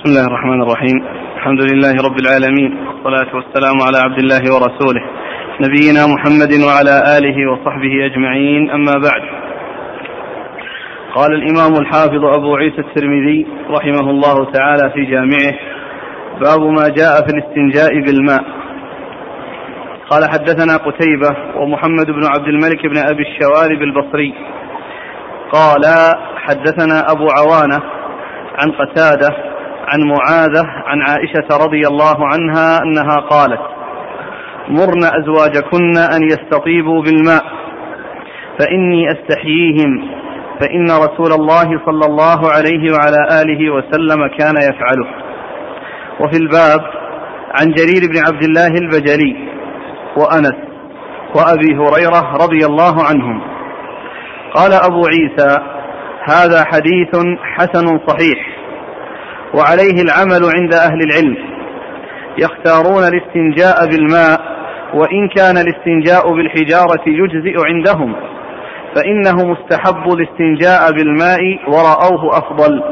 بسم الله الرحمن الرحيم الحمد لله رب العالمين والصلاة والسلام على عبد الله ورسوله نبينا محمد وعلى آله وصحبه أجمعين أما بعد قال الإمام الحافظ أبو عيسى الترمذي رحمه الله تعالى في جامعه باب ما جاء في الاستنجاء بالماء قال حدثنا قتيبة ومحمد بن عبد الملك بن أبي الشوارب البصري قال حدثنا أبو عوانة عن قتادة عن معاذة عن عائشة رضي الله عنها أنها قالت مرن أزواجكن أن يستطيبوا بالماء فإني أستحييهم فإن رسول الله صلى الله عليه وعلى آله وسلم كان يفعله. وفي الباب عن جرير بن عبد الله البجلي وأنس وأبي هريرة رضي الله عنهم. قال أبو عيسى هذا حديث حسن صحيح. وعليه العمل عند أهل العلم. يختارون الاستنجاء بالماء وإن كان الاستنجاء بالحجارة يجزئ عندهم فإنه مستحب الاستنجاء بالماء ورأوه أفضل.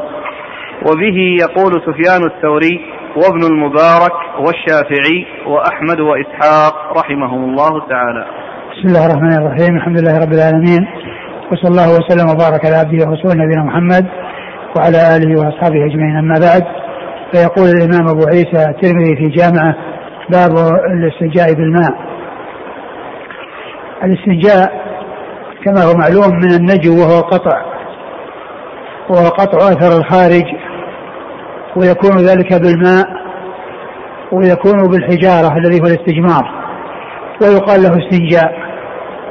وبه يقول سفيان الثوري وابن المبارك والشافعي وأحمد وإسحاق رحمهم الله تعالى. بسم الله الرحمن الرحيم الحمد لله رب العالمين وصلى الله وسلم وبارك على عبده ورسوله نبينا محمد وعلى آله وأصحابه أجمعين. أما بعد فيقول الإمام أبو عيسى الترمذي في جامعة باب الاستنجاء بالماء. الاستنجاء كما هو معلوم من النجو وهو قطع وهو قطع أثر الخارج ويكون ذلك بالماء ويكون بالحجارة الذي هو الاستجمار. ويقال له استنجاء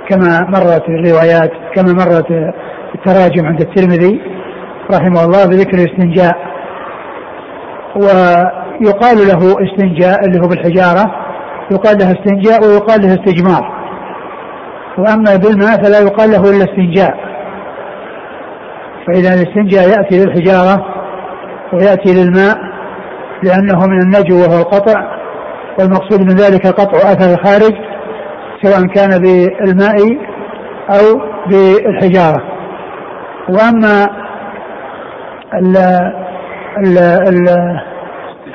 كما مرت الروايات كما مرت التراجم عند الترمذي. رحمه الله بذكر الاستنجاء. ويقال له استنجاء اللي هو بالحجارة يقال له استنجاء ويقال له استجمار. وأما بالماء فلا يقال له إلا استنجاء. فإذا الاستنجاء يأتي للحجارة ويأتي للماء لأنه من النجو وهو القطع والمقصود من ذلك قطع أثر الخارج سواء كان بالماء أو بالحجارة. وأما ال ال ال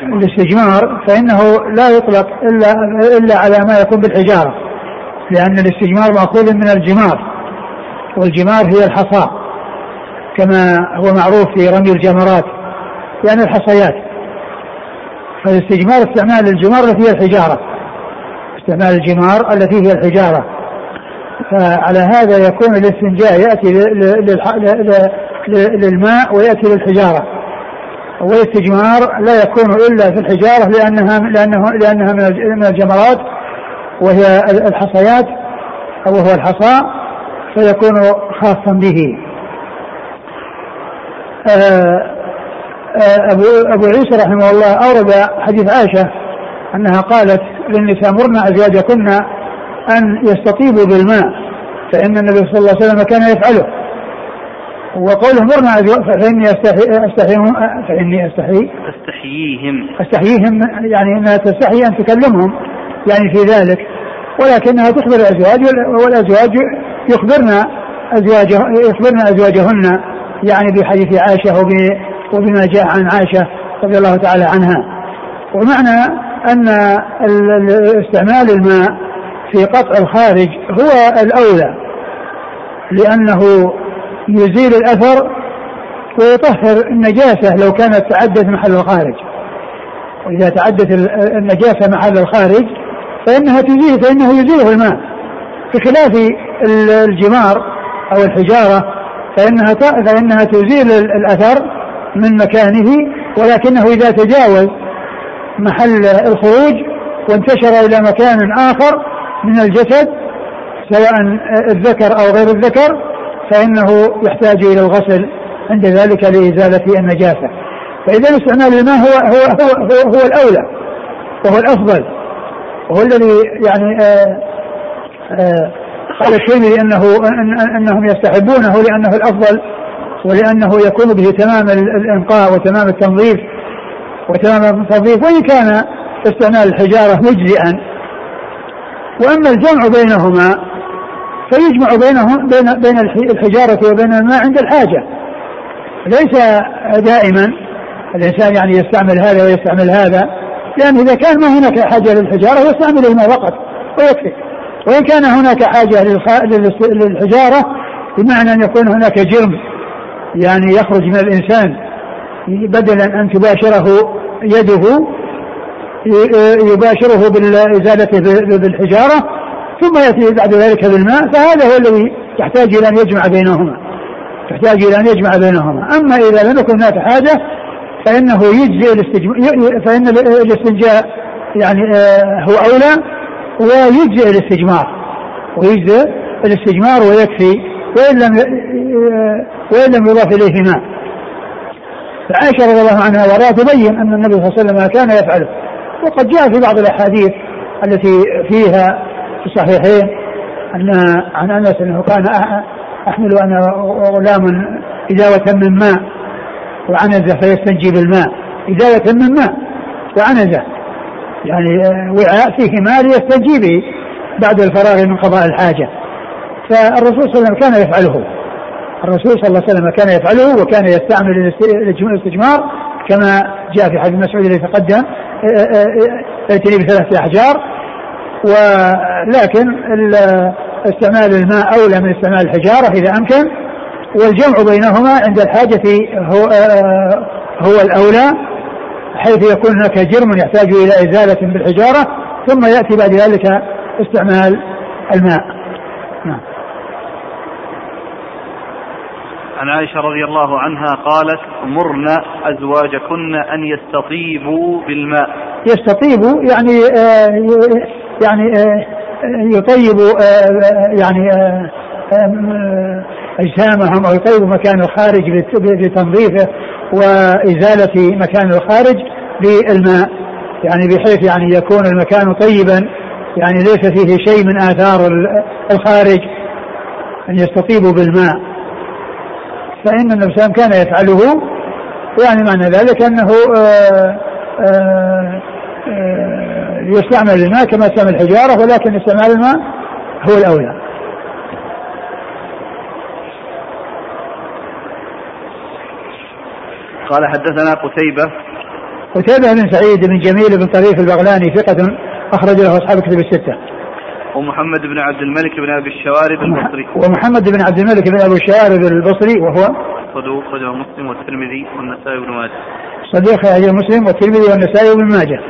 الاستجمار فإنه لا يطلق إلا إلا على ما يكون بالحجارة لأن الاستجمار مأخوذ من الجمار والجمار هي الحصى كما هو معروف في رمي الجمرات يعني الحصيات. فالاستجمار استعمال الجمار التي هي الحجارة استعمال الجمار التي هي الحجارة. فعلى هذا يكون الاستنجاء يأتي للماء ويأتي للحجارة. والاستجمار لا يكون إلا في الحجارة لأنها لأنه لأنها من الجمرات وهي الحصيات أو هو الحصى فيكون خاصا به. آه، آه، أبو, أبو عيسى رحمه الله أورد حديث عائشة أنها قالت للنساء مرنا أزواجكن أن يستطيبوا بالماء فإن النبي صلى الله عليه وسلم كان يفعله. وقوله مرنا فإني أستحي, أستحي فإني أستحي أستحييهم. أستحييهم يعني أنها تستحي أن تكلمهم يعني في ذلك. ولكنها تخبر الأزواج والأزواج يخبرن أزواجه يخبرن أزواجهن يعني بحديث عائشة وبما جاء عن عائشة رضي الله تعالى عنها. ومعنى أن استعمال الماء في قطع الخارج هو الأولى لأنه يزيل الأثر ويطهر النجاسة لو كانت تعدت محل الخارج. وإذا تعدت النجاسة محل الخارج فإنها تزيل فإنه يزيله الماء. بخلاف الجمار أو الحجارة فإنها فإنها تزيل الأثر من مكانه ولكنه إذا تجاوز محل الخروج وانتشر إلى مكان آخر من الجسد سواء الذكر أو غير الذكر فإنه يحتاج إلى الغسل عند ذلك لإزالة النجاسة. فإذا استعمال الماء هو هو هو, هو, هو الأولى وهو الأفضل وهو الذي يعني قال الترمذي انه أنهم يستحبونه لأنه الأفضل ولأنه يكون به تمام الانقاء وتمام التنظيف وتمام التنظيف وإن كان استعمال الحجارة مجزئا وأما الجمع بينهما فيجمع بينهم بين بين الحجارة وبين الماء عند الحاجة. ليس دائما الإنسان يعني يستعمل هذا ويستعمل هذا لأن إذا كان ما هناك حاجة للحجارة يستعمل الماء فقط ويكفي. وإن كان هناك حاجة للحجارة بمعنى أن يكون هناك جرم يعني يخرج من الإنسان بدلا أن تباشره يده يباشره بالإزالة بالحجارة ثم يأتي بعد ذلك بالماء فهذا هو الذي يحتاج إلى أن يجمع بينهما. يحتاج إلى أن يجمع بينهما. أما إذا لم يكن هناك حاجة فإنه يجزي الاستجماع فإن الاستنجاء يعني آه، هو أولى ويجزئ الاستجمار. ويجزئ الاستجمار ويكفي وإن لم آه، وإن لم يضاف إليه ماء. فعائشة رضي الله عنها وأرضاها تبين أن النبي صلى الله عليه وسلم كان يفعله. وقد جاء في بعض الأحاديث التي فيها في الصحيحين أن عن أنس أنه كان أحمل أنا غلام إداوة من ماء وعنزة فيستنجي بالماء. إداوة من ماء وعنزة. يعني وعاء فيه ماء ليستنجي به بعد الفراغ من قضاء الحاجة. فالرسول صلى الله عليه وسلم كان يفعله. الرسول صلى الله عليه وسلم كان يفعله وكان يستعمل الاستجمار كما جاء في حديث مسعود الذي تقدم ائتني بثلاثة أحجار ولكن استعمال الماء أولى من استعمال الحجارة إذا أمكن والجمع بينهما عند الحاجة هو هو الأولى حيث يكون هناك جرم يحتاج إلى إزالة بالحجارة ثم يأتي بعد ذلك استعمال الماء. نعم. عن عائشة رضي الله عنها قالت مرن أزواجكن أن يستطيبوا بالماء. يستطيبوا يعني آه يعني آه يطيب آه يعني أجسامهم أو يطيب مكان الخارج بتنظيفه وإزالة مكان الخارج بالماء. يعني بحيث يعني يكون المكان طيبا. يعني ليس فيه شيء من آثار الخارج. أن يستطيبوا بالماء. فإن النبي صلى كان يفعله يعني معنى ذلك أنه آآ آه، آآ آه، آه، يستعمل الماء كما يستعمل الحجارة ولكن استعمال الماء هو الأولى قال حدثنا قتيبة قتيبة بن سعيد بن جميل بن طريف البغلاني ثقة أخرج له أصحاب الكتب الستة. ومحمد بن عبد الملك بن أبي الشوارب البصري. ومحمد بن عبد الملك بن أبي الشوارب البصري وهو صدوق خرجه مسلم والترمذي والنسائي بن ماجه. صديق خرجه مسلم والترمذي والنسائي بن ماجه.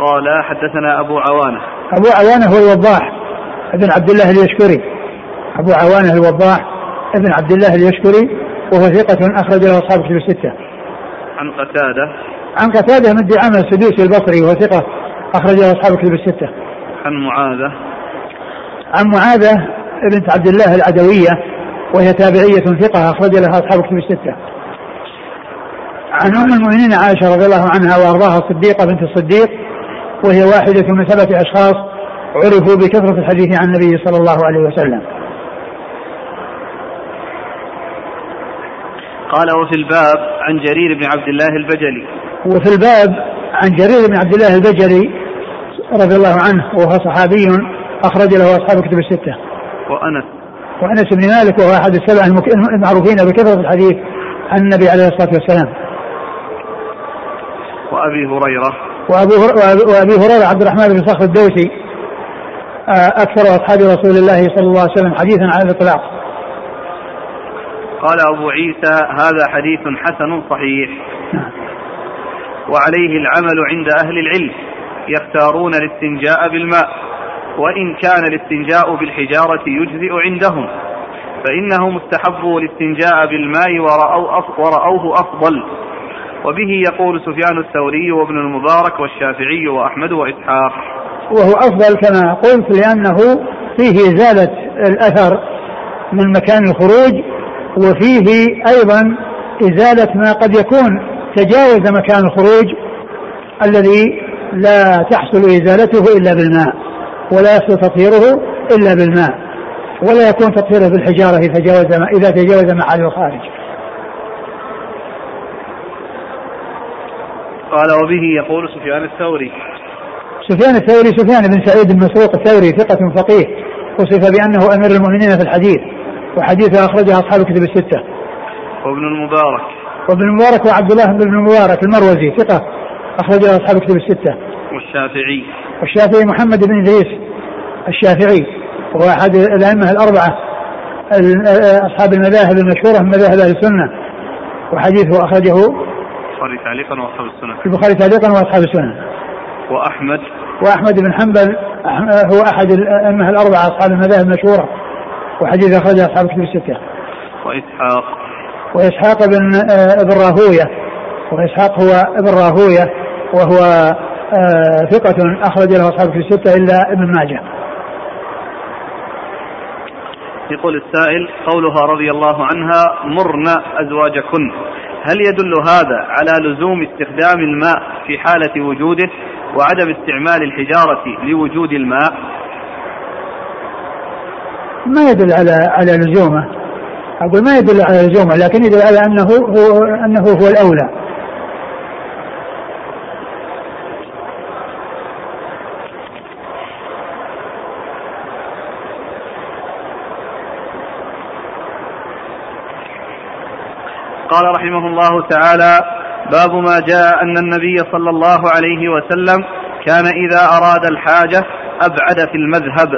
قال حدثنا أبو عوانة. أبو عوانة هو الوضاح ابن عبد الله اليشكري. أبو عوانة الوضاح ابن عبد الله اليشكري وهو ثقة أخرج له أصحاب كتب الستة. عن قتادة. عن قتادة من دعامة السدوسي البصري وهو ثقة أخرج له أصحاب كتب الستة. عن معاذة. عن معاذة بنت عبد الله العدوية وهي تابعية ثقة أخرج لها أصحاب كتب الستة. عن أم المؤمنين عائشة رضي الله عنها وأرضاها الصديقة بنت الصديق وهي واحدة من سبعة أشخاص عرفوا بكثرة الحديث عن النبي صلى الله عليه وسلم. قال وفي الباب عن جرير بن عبد الله البجلي وفي الباب عن جرير بن عبد الله البجلي رضي الله عنه وهو صحابي أخرج له أصحاب كتب الستة. وأنس وأنس بن مالك وهو أحد السبع المعروفين بكثرة الحديث عن النبي عليه الصلاة والسلام. وأبي هريرة وأبو وأبي هريرة عبد الرحمن بن صخر الدوسي آه، أكثر أصحاب رسول الله صلى الله عليه وسلم حديثا على الإطلاق. قال أبو عيسى هذا حديث حسن صحيح. نعم. وعليه العمل عند أهل العلم يختارون الاستنجاء بالماء وإن كان الاستنجاء بالحجارة يجزئ عندهم فإنه مستحب الاستنجاء بالماء ورأوا ورأوه أفضل. وبه يقول سفيان الثوري وابن المبارك والشافعي وأحمد وإسحاق. وهو أفضل كما قلت لأنه فيه إزالة الأثر من مكان الخروج وفيه أيضا إزالة ما قد يكون تجاوز مكان الخروج الذي لا تحصل إزالته إلا بالماء. ولا يحصل تطهيره إلا بالماء ولا يكون تطهيره بالحجارة إذا تجاوز إذا تجاوز محل الخارج. قال وبه يقول سفيان الثوري. سفيان الثوري سفيان بن سعيد بن مسروق الثوري ثقة فقيه وصف بأنه أمير المؤمنين في الحديث وحديثه أخرجه أصحاب الكتب الستة. وابن المبارك. وابن المبارك وعبد الله بن المبارك المروزي ثقة أخرج له أصحاب كتب الستة. والشافعي. والشافعي محمد بن إدريس الشافعي وهو أحد الأئمة الأربعة أصحاب المذاهب المشهورة من مذاهب أهل السنة وحديثه أخرجه البخاري تعليقا وأصحاب السنة. البخاري تعليقا وأصحاب السنة. وأحمد؟ وأحمد بن حنبل هو أحد الأئمة الأربعة أصحاب المذاهب المشهورة وحديث أخرجه أصحاب الكتب الستة. وإسحاق؟ وإسحاق بن ابن راهوية وإسحاق هو ابن راهوية وهو ثقة أخرج له أصحاب في الستة إلا ابن ماجه. يقول السائل قولها رضي الله عنها مرن أزواجكن هل يدل هذا على لزوم استخدام الماء في حالة وجوده وعدم استعمال الحجارة لوجود الماء؟ ما يدل على على لزومه أقول ما يدل على لزومه لكن يدل على أنه هو أنه هو الأولى قال رحمه الله تعالى باب ما جاء أن النبي صلى الله عليه وسلم كان إذا أراد الحاجة أبعد في المذهب.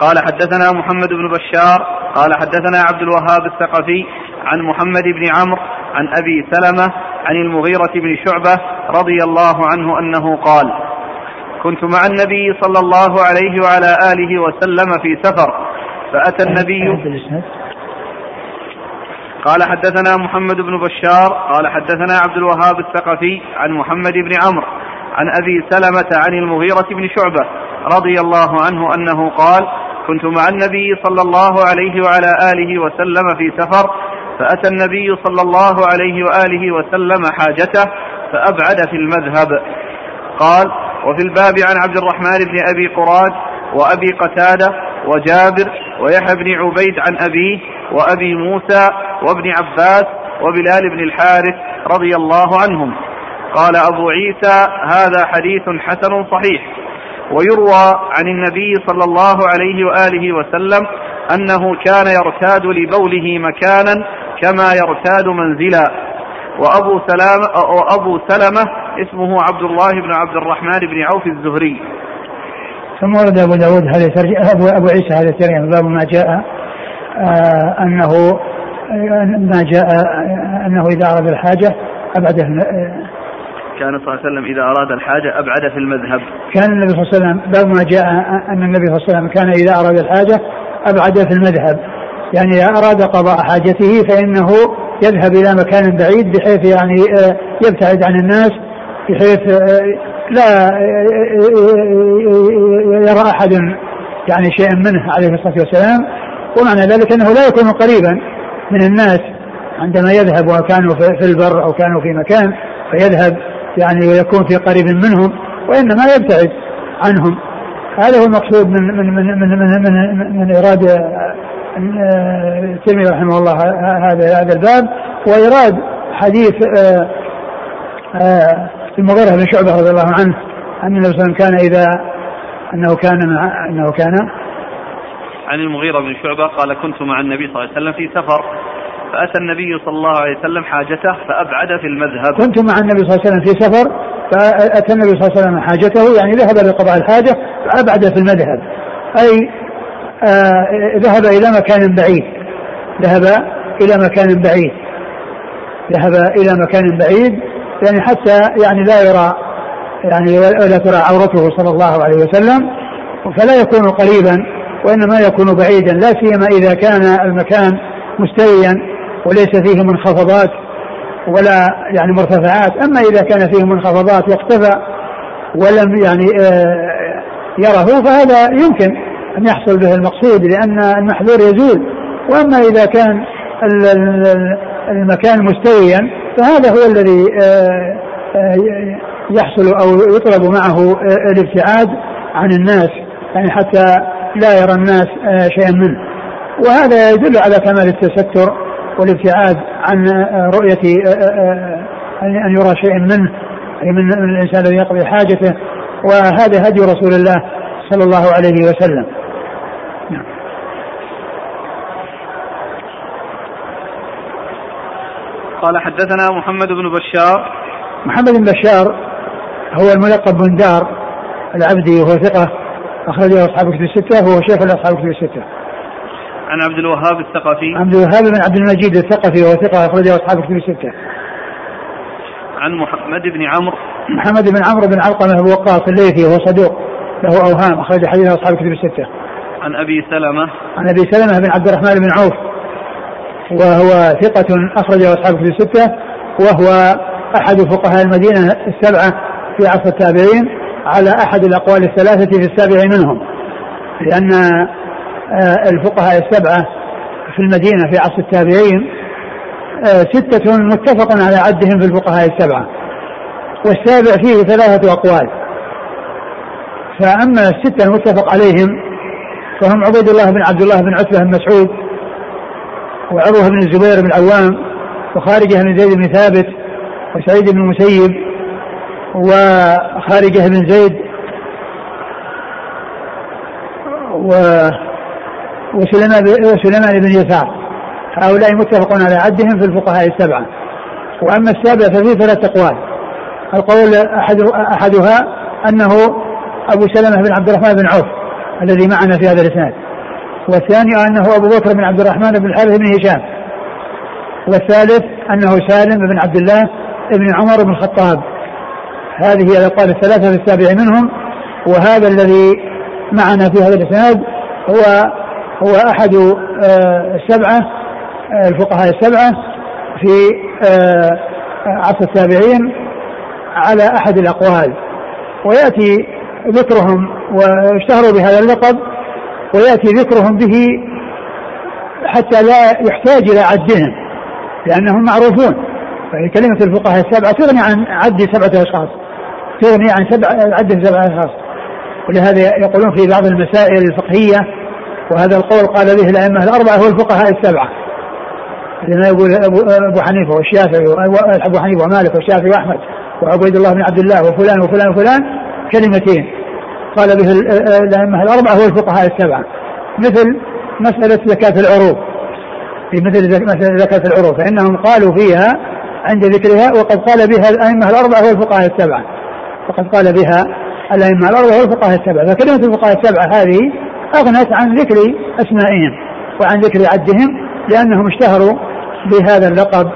قال حدثنا محمد بن بشار قال حدثنا عبد الوهاب الثقفي عن محمد بن عمرو عن أبي سلمة عن المغيرة بن شعبة رضي الله عنه أنه قال كنت مع النبي صلى الله عليه وعلى آله وسلم في سفر فأتى النبي قال حدثنا محمد بن بشار قال حدثنا عبد الوهاب الثقفي عن محمد بن عمرو عن أبي سلمة عن المغيرة بن شعبة رضي الله عنه أنه قال كنت مع النبي صلى الله عليه وعلى آله وسلم في سفر فأتى النبي صلى الله عليه وآله وسلم حاجته فأبعد في المذهب. قال وفي الباب عن عبد الرحمن بن أبي قراد وأبي قتادة وجابر ويحيى بن عبيد عن أبيه وأبي موسى وابن عباس وبلال بن الحارث رضي الله عنهم. قال أبو عيسى هذا حديث حسن صحيح. ويروى عن النبي صلى الله عليه وآله وسلم أنه كان يرتاد لبوله مكانا كما يرتاد منزلا. وأبو سلامه وأبو سلمة اسمه عبد الله بن عبد الرحمن بن عوف الزهري. ثم ورد أبو داود هذا ابو أبو عيسى هذا الترجمة باب ما جاء آه أنه ما جاء أنه إذا أراد الحاجة أبعد كان صلى الله عليه وسلم إذا أراد الحاجة أبعد في المذهب. كان النبي صلى الله عليه وسلم باب ما جاء أن النبي صلى الله عليه وسلم كان إذا أراد الحاجة أبعد في المذهب. يعني إذا أراد قضاء حاجته فإنه يذهب إلى مكان بعيد بحيث يعني آه، يبتعد عن الناس بحيث آه، لا يرى أحد يعني شيئا منه عليه الصلاة والسلام ومعنى ذلك أنه لا يكون قريبا من الناس. عندما يذهب وكانوا في البر أو كانوا في مكان فيذهب يعني ويكون في قريب منهم وإنما يبتعد عنهم. هذا هو المقصود من من من من من, من, من إيراد الترمذي رحمه الله هذا هذا الباب. وإيراد حديث آه، آه، المغيرة بن شعبة رضي الله عنه أن النبي صلى الله عليه وسلم كان إذا أنه كان مع أنه كان عن المغيرة بن شعبة قال كنت مع النبي صلى الله عليه وسلم في سفر. فأتى النبي صلى الله عليه وسلم حاجته فأبعد في المذهب. كنت مع النبي صلى الله عليه وسلم في سفر فأتى النبي صلى الله عليه وسلم حاجته يعني ذهب لقضاء الحاجة فأبعد في المذهب. أي آه ذهب إلى مكان بعيد. ذهب إلى مكان بعيد. ذهب إلى مكان بعيد. يعني حتى يعني لا يرى يعني ولا ترى عورته صلى الله عليه وسلم فلا يكون قريبا وإنما يكون بعيدا لا سيما إذا كان المكان مستويا وليس فيه منخفضات ولا يعني مرتفعات. أما إذا كان فيه منخفضات واختفى ولم يعني آه، يره فهذا يمكن أن يحصل به المقصود لأن المحذور يزول. وأما إذا كان المكان مستويا فهذا هو الذي آه، آه، يحصل أو يطلب معه الابتعاد عن الناس يعني حتى لا يرى الناس آه، شيئا منه. وهذا يدل على كمال التستر والابتعاد عن آه، رؤية آه، أن يرى شيء منه من الإنسان الذي يقضي حاجته. وهذا هدي رسول الله صلى الله عليه وسلم. قال حدثنا محمد بن بشار محمد بن بشار هو الملقب بن دار العبدي وهو ثقة أخرجه أصحاب كتب الستة وهو شيخ لأصحاب كتب الستة. عن عبد الوهاب الثقفي عبد الوهاب بن عبد المجيد الثقفي وهو ثقة أخرجه أصحاب كتب الستة. عن محمد بن عمرو محمد بن عمرو بن علقمة بن وقاص الليثي وهو صدوق له أوهام أخرج حديث أصحاب كتب الستة. عن أبي سلمة عن أبي سلمة بن عبد الرحمن بن عوف وهو ثقة أخرجه أصحاب كتب الستة وهو أحد فقهاء المدينة السبعة في عصر التابعين على أحد الأقوال الثلاثة في السابع منهم. لأن آه، الفقهاء السبعة في المدينة في عصر التابعين آه، ستة متفق على عدهم في الفقهاء السبعة. والسابع فيه ثلاثة أقوال. فأما الستة المتفق عليهم فهم عبيد الله بن عبد الله بن عتبة بن مسعود وعروة بن الزبير بن العوام وخارجة بن زيد بن ثابت وسعيد بن المسيب وخارجة بن زيد و وسليمان بن يسار. هؤلاء متفقون على عدهم في الفقهاء السبعة. وأما السابع ففيه ثلاث أقوال. القول أحد أحدها أنه أبو سلمة بن عبد الرحمن بن عوف الذي معنا في هذا الإسناد. والثاني أنه أبو بكر بن عبد الرحمن بن الحارث بن هشام. والثالث أنه سالم بن عبد الله بن عمر بن الخطاب. هذه الأقوال الثلاثة في السابع منهم. وهذا الذي معنا في هذا الإسناد هو هو أحد آه، السبعة آه، الفقهاء السبعة في آه، عصر التابعين على أحد الأقوال. ويأتي ذكرهم واشتهروا بهذا اللقب ويأتي ذكرهم به حتى لا يحتاج إلى عدهم لأنهم معروفون. فهي كلمة الفقهاء السبعة تغني عن عد سبعة أشخاص تغني عن سبع عد سبعة أشخاص. ولهذا يقولون في بعض المسائل الفقهية وهذا القول قال به الأئمة الأربعة هو الفقهاء السبعة. لما يقول أبو, أبو حنيفة والشافعي وأبو حنيفة ومالك والشافعي وأحمد وعبيد الله بن عبد الله وفلان وفلان وفلان كلمتين. قال به الأئمة الأربعة هو الفقهاء السبعة. مثل مسألة زكاة العروض. في مثل مسألة زكاة العروض. فإنهم قالوا فيها عند ذكرها وقد قال بها الأئمة الأربعة والفقهاء السبعة. وقد قال بها الأئمة الأربعة والفقهاء السبعة. فكلمة الفقهاء السبعة هذه أغنت عن ذكر أسمائهم وعن ذكر عدهم لأنهم اشتهروا بهذا اللقب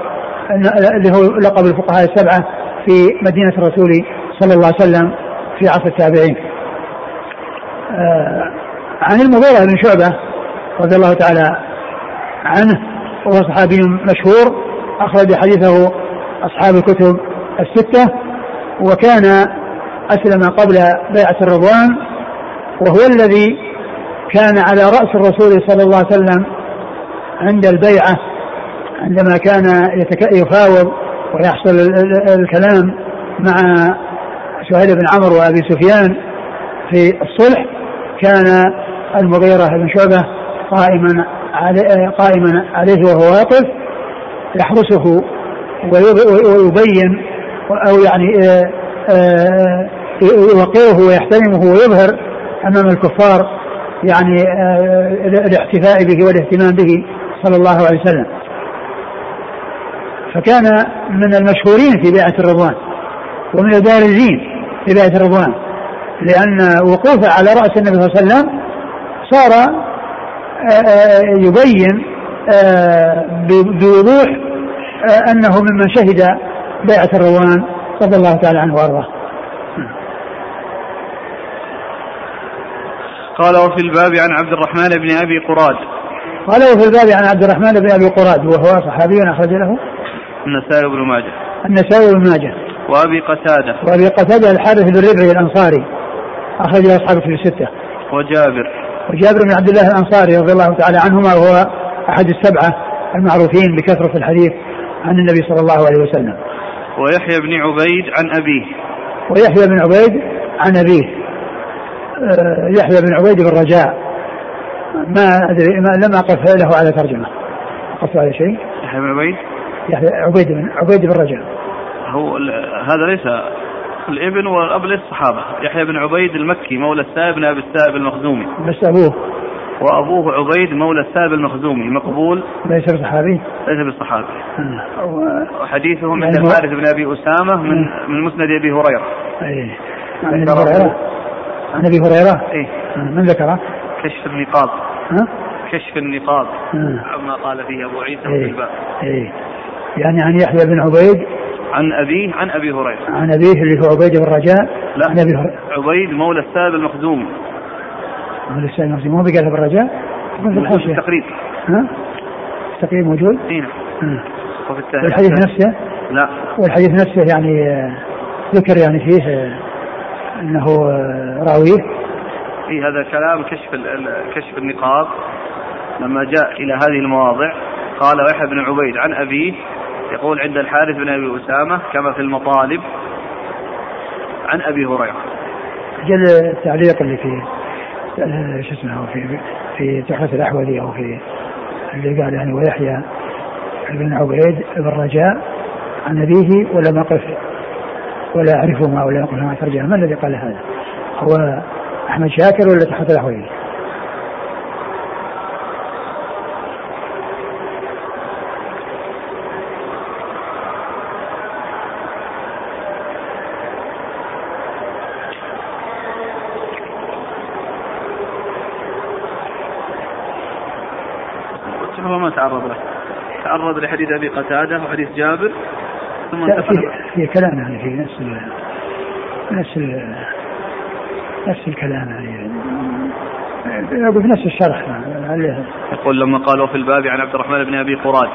اللي هو لقب الفقهاء السبعة في مدينة الرسول صلى الله عليه وسلم في عصر التابعين. آه عن المغيرة بن شعبة رضي الله تعالى عنه وهو صحابي مشهور أخرج حديثه أصحاب الكتب الستة وكان أسلم قبل بيعة الرضوان وهو الذي كان على رأس الرسول صلى الله عليه وسلم عند البيعة عندما كان يفاوض ويحصل الكلام مع سهيل بن عمرو وأبي سفيان في الصلح كان المغيرة بن شعبة قائما قائما عليه وهو واقف يحرسه ويبين أو يعني آه، آه، يوقره ويحترمه ويظهر أمام الكفار يعني آه، الاحتفاء به والاهتمام به صلى الله عليه وسلم. فكان من المشهورين في بيعة الرضوان ومن البارزين في بيعة الرضوان. لأن وقوفه على رأس النبي صلى الله عليه وسلم صار يبين بوضوح أنه ممن شهد بيعة الروان رضي الله تعالى عنه وأرضاه. قال وفي الباب عن عبد الرحمن بن أبي قراد. قال وفي الباب عن عبد الرحمن بن أبي قراد وهو صحابي أخرج له النسائي بن ماجه. النسائي بن ماجه. وأبي قتادة. وأبي قتادة الحارث بن ربعي الأنصاري أخرج له اصحاب في الستة. وجابر. وجابر بن عبد الله الأنصاري رضي الله تعالى عنهما وهو أحد السبعة المعروفين بكثرة الحديث عن النبي صلى الله عليه وسلم. ويحيى بن عبيد عن أبيه. ويحيى بن عبيد عن أبيه. آه، يحيى بن عبيد بن رجاء. ما أدري ما لم أقف له على ترجمة. أقف على شيء؟ يحيى بن عبيد؟ يحيى عبيد بن عبيد بن رجاء. هو هذا ليس الإبن والأب ليس صحابه يحيى بن عبيد المكي مولى السائب بن ابي السائب المخزومي بس ابوه وأبوه عبيد مولى السائب المخزومي مقبول ليس بصحابي ليس بالصحابي آه. و- وحديثه من يعني الحارث بن أبي أسامة من من مسند أبي هريرة أي. عن أبي هريرة عن أبي هريرة إيه آه. من ذكره؟ كشف النقاط ها؟ كشف النقاط آه. عما قال فيه أبو عيسى في إيه. الباب إيه. يعني عن يحيى بن عبيد عن أبيه عن أبي هريرة. عن أبيه اللي هو عبيد بن رجاء لا. عن أبي هريرة. عبيد مولى السائب المخزومي من السائل المخزومي مو بقال بالرجاء يكون في موجود في الحاشيه التقريب. ها؟ التقريب موجود؟ إيه. نعم. وفي التهذيب والحديث نفسه؟ لا. والحديث نفسه يعني آه، ذكر يعني فيه آه، أنه آه، راويه. إيه هذا كلام كشف كشف النقاط. لما جاء إلى هذه المواضع قال يحيى بن عبيد عن أبيه يقول عند الحارث بن أبي أسامة كما في المطالب عن أبي هريرة جل التعليق اللي في آه، شو اسمه في في تحفة الأحوذي أو في اللي قال يعني ويحيى بن عبيد بن رجاء عن أبيه ولم أقف ولا أعرفهما ولا أقف ما ترجع من الذي قال هذا؟ هو أحمد شاكر ولا تحفة الأحوذي؟ هو ما تعرض له تعرض لحديث أبي قتادة وحديث جابر. ثم في في كلام يعني في نفس ال نفس ال نفس الكلام يعني. يقول في نفس الشرح. يقول لما قالوا في الباب عن عبد الرحمن بن أبي قراد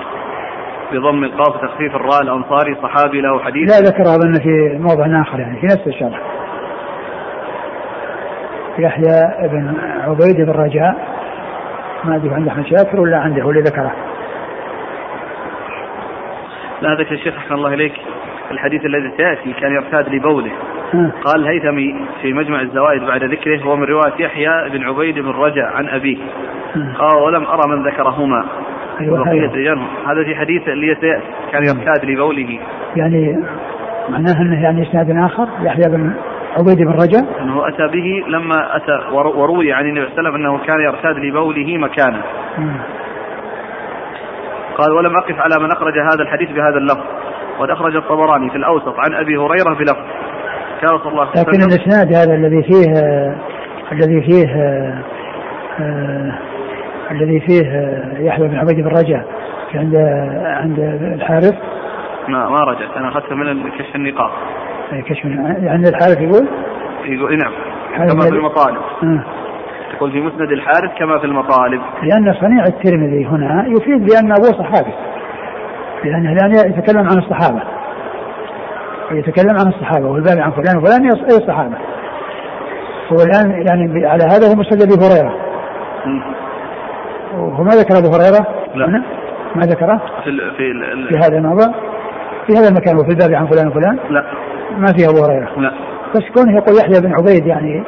بضم القاف وتخفيف الراء الأنصاري صحابي له حديث. لا ذكر اظن في موضع آخر يعني في نفس الشرح. يحيى بن عبيد بن رجاء ما أدري عند أحمد شاكر ولا عنده هو اللي ذكره. لا هذا يا شيخ أحسن الله إليك. الحديث الذي سيأتي كان يرتاد لبوله. قال الهيثمي في مجمع الزوائد بعد ذكره هو من رواية يحيى بن عبيد بن رجع عن أبيه. قال ولم أرى من ذكرهما. أيوة. هذا في حديث اللي سيأتي كان يرتاد لبوله. يعني معناه إنه يعني إسناد آخر يحيى بن عبيد بن رجاء أنه أتى به لما ور- وروي عن النبي صلى الله عليه وسلم أنه كان يرتاد لبوله مكانا. مم. قال ولم أقف على من أخرج هذا الحديث بهذا اللفظ. وقد أخرج الطبراني في الأوسط عن أبي هريرة بلفظ. كان صلى الله عليه لكن وسلم الإسناد هذا الذي فيه الذي فيه الذي فيه يحيى بن عبيد بن في عند عند الحارث. ما ما رجعت. أنا أخذته من كشف النقاط. كشف عند الحارث يقول؟ يقول نعم. كما في المطالب. آه. يقول في مسند الحارث كما في المطالب. لأن صنيع الترمذي هنا يفيد بأن أبوه صحابي. لأنه الآن يتكلم عن الصحابة. يتكلم عن الصحابة. والباب عن فلان وفلان أي الصحابة هو الآن يعني على هذا هو مسند أبي هريرة. مم. وهو ما ذكر أبو هريرة؟ لا. هنا؟ ما ذكره؟ في ال في ال في هذا الموضع في هذا المكان وفي الباب عن فلان وفلان؟ لا. ما في أبو هريرة. لا. بس كونه يقول يحيى بن عبيد يعني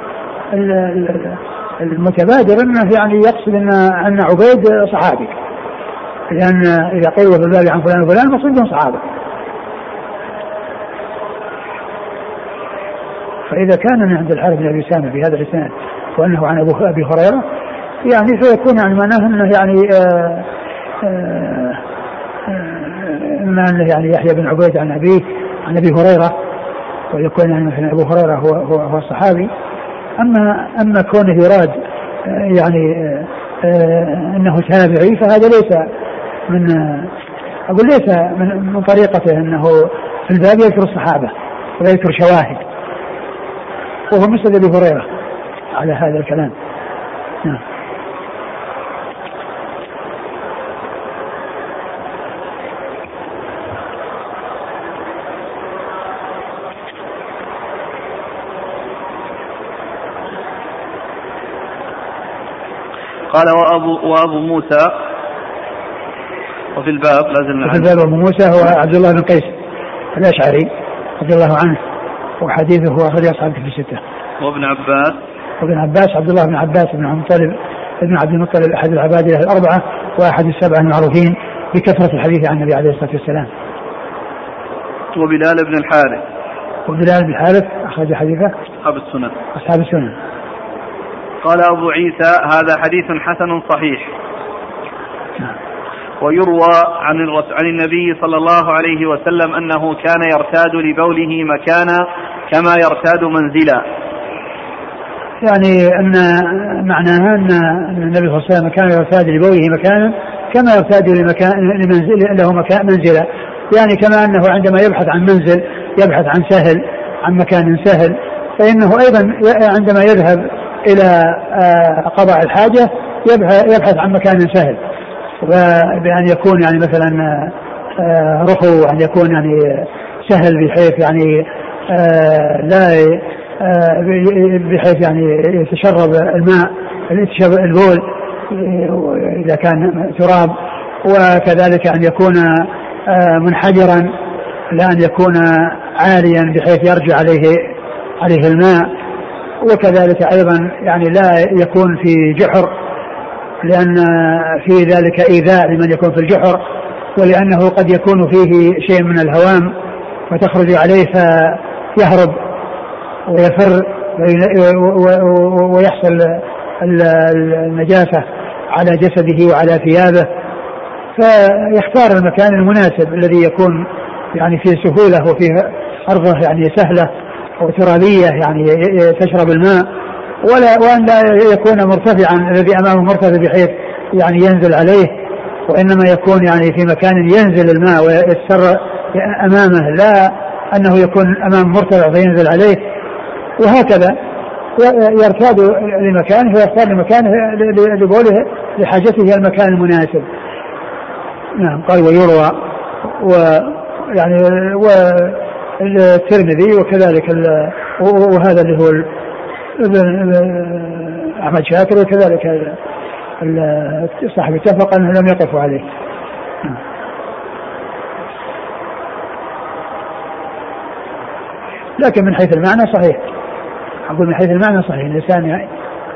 ال- ال- المتبادر أنه يعني يقصد ان أن عبيد صحابي. لأن إذا قيل في الباب عن فلان وفلان المقصود بهم صحابة. فإذا كان من عند الحارث بن أبي سامة بهذا الإسناد وأنه عن ابو أبي هريرة يعني فيكون يعني معناه أنه يعني آه آه آه إما أنه يعني يحيى بن عبيد عن أبيه عن أبي هريرة ويكون يعني مثلا أبو هريرة هو هو, هو الصحابي. أما أما كونه يراد يعني آه، أنه تابعي فهذا ليس من أقول ليس من من طريقته أنه في الباب يذكر الصحابة ويذكر شواهد. وهو مسند ابي هريره على هذا الكلام. نعم. قال وأبو وأبو موسى وفي الباب لازم وفي الباب أبو موسى هو عبد الله بن قيس الأشعري رضي الله عنه. وحديثه هو أخرج أصحاب في الستة. وابن عباس. وابن عباس عبد الله بن عباس بن عبد المطلب ابن عبد المطلب أحد العبادله الأربعة وأحد السبعة المعروفين بكثرة الحديث عن النبي عليه الصلاة والسلام. وبلال بن الحارث. وبلال بن الحارث أخرج حديثه. أصحاب السنن. أصحاب السنن. قال أبو عيسى هذا حديث حسن صحيح ويروى عن عن النبي صلى الله عليه وسلم أنه كان يرتاد لبوله مكانا كما يرتاد منزلا. يعني أن معناها أن النبي صلى الله عليه وسلم كان يرتاد لبوله مكانا كما يرتاد لمكان لمنزل له مكان منزلا يعني كما أنه عندما يبحث عن منزل يبحث عن سهل عن مكان سهل فإنه أيضا عندما يذهب إلى آه، قضاء الحاجة يبحث عن مكان سهل. بأن يكون يعني مثلا آه، رخو أن يكون يعني سهل بحيث يعني آه، لا بحيث يعني يتشرب الماء البول إذا كان تراب. وكذلك أن يكون منحجرا لا أن يكون عاليا بحيث يرجع عليه عليه الماء. وكذلك أيضا يعني لا يكون في جحر لأن في ذلك إيذاء لمن يكون في الجحر ولأنه قد يكون فيه شيء من الهوام فتخرج عليه فيهرب ويفر ويحصل النجاسة على جسده وعلى ثيابه فيختار المكان المناسب الذي يكون يعني فيه سهولة وفيه أرضه يعني سهلة وترابية يعني تشرب الماء ولا وأن لا يكون مرتفعا الذي أمامه مرتفع بحيث يعني ينزل عليه وإنما يكون يعني في مكان ينزل الماء ويستر أمامه لا أنه يكون أمام مرتفع فينزل عليه وهكذا يرتاد لمكانه فيختار لمكانه لبوله لحاجته المكان المناسب. نعم قال ويروى ويعني والترمذي وكذلك وهذا اللي هو أحمد شاكر وكذلك صاحب اتفق أنه لم يقفوا عليه. لكن من حيث المعنى صحيح. أقول من حيث المعنى صحيح. الإنسان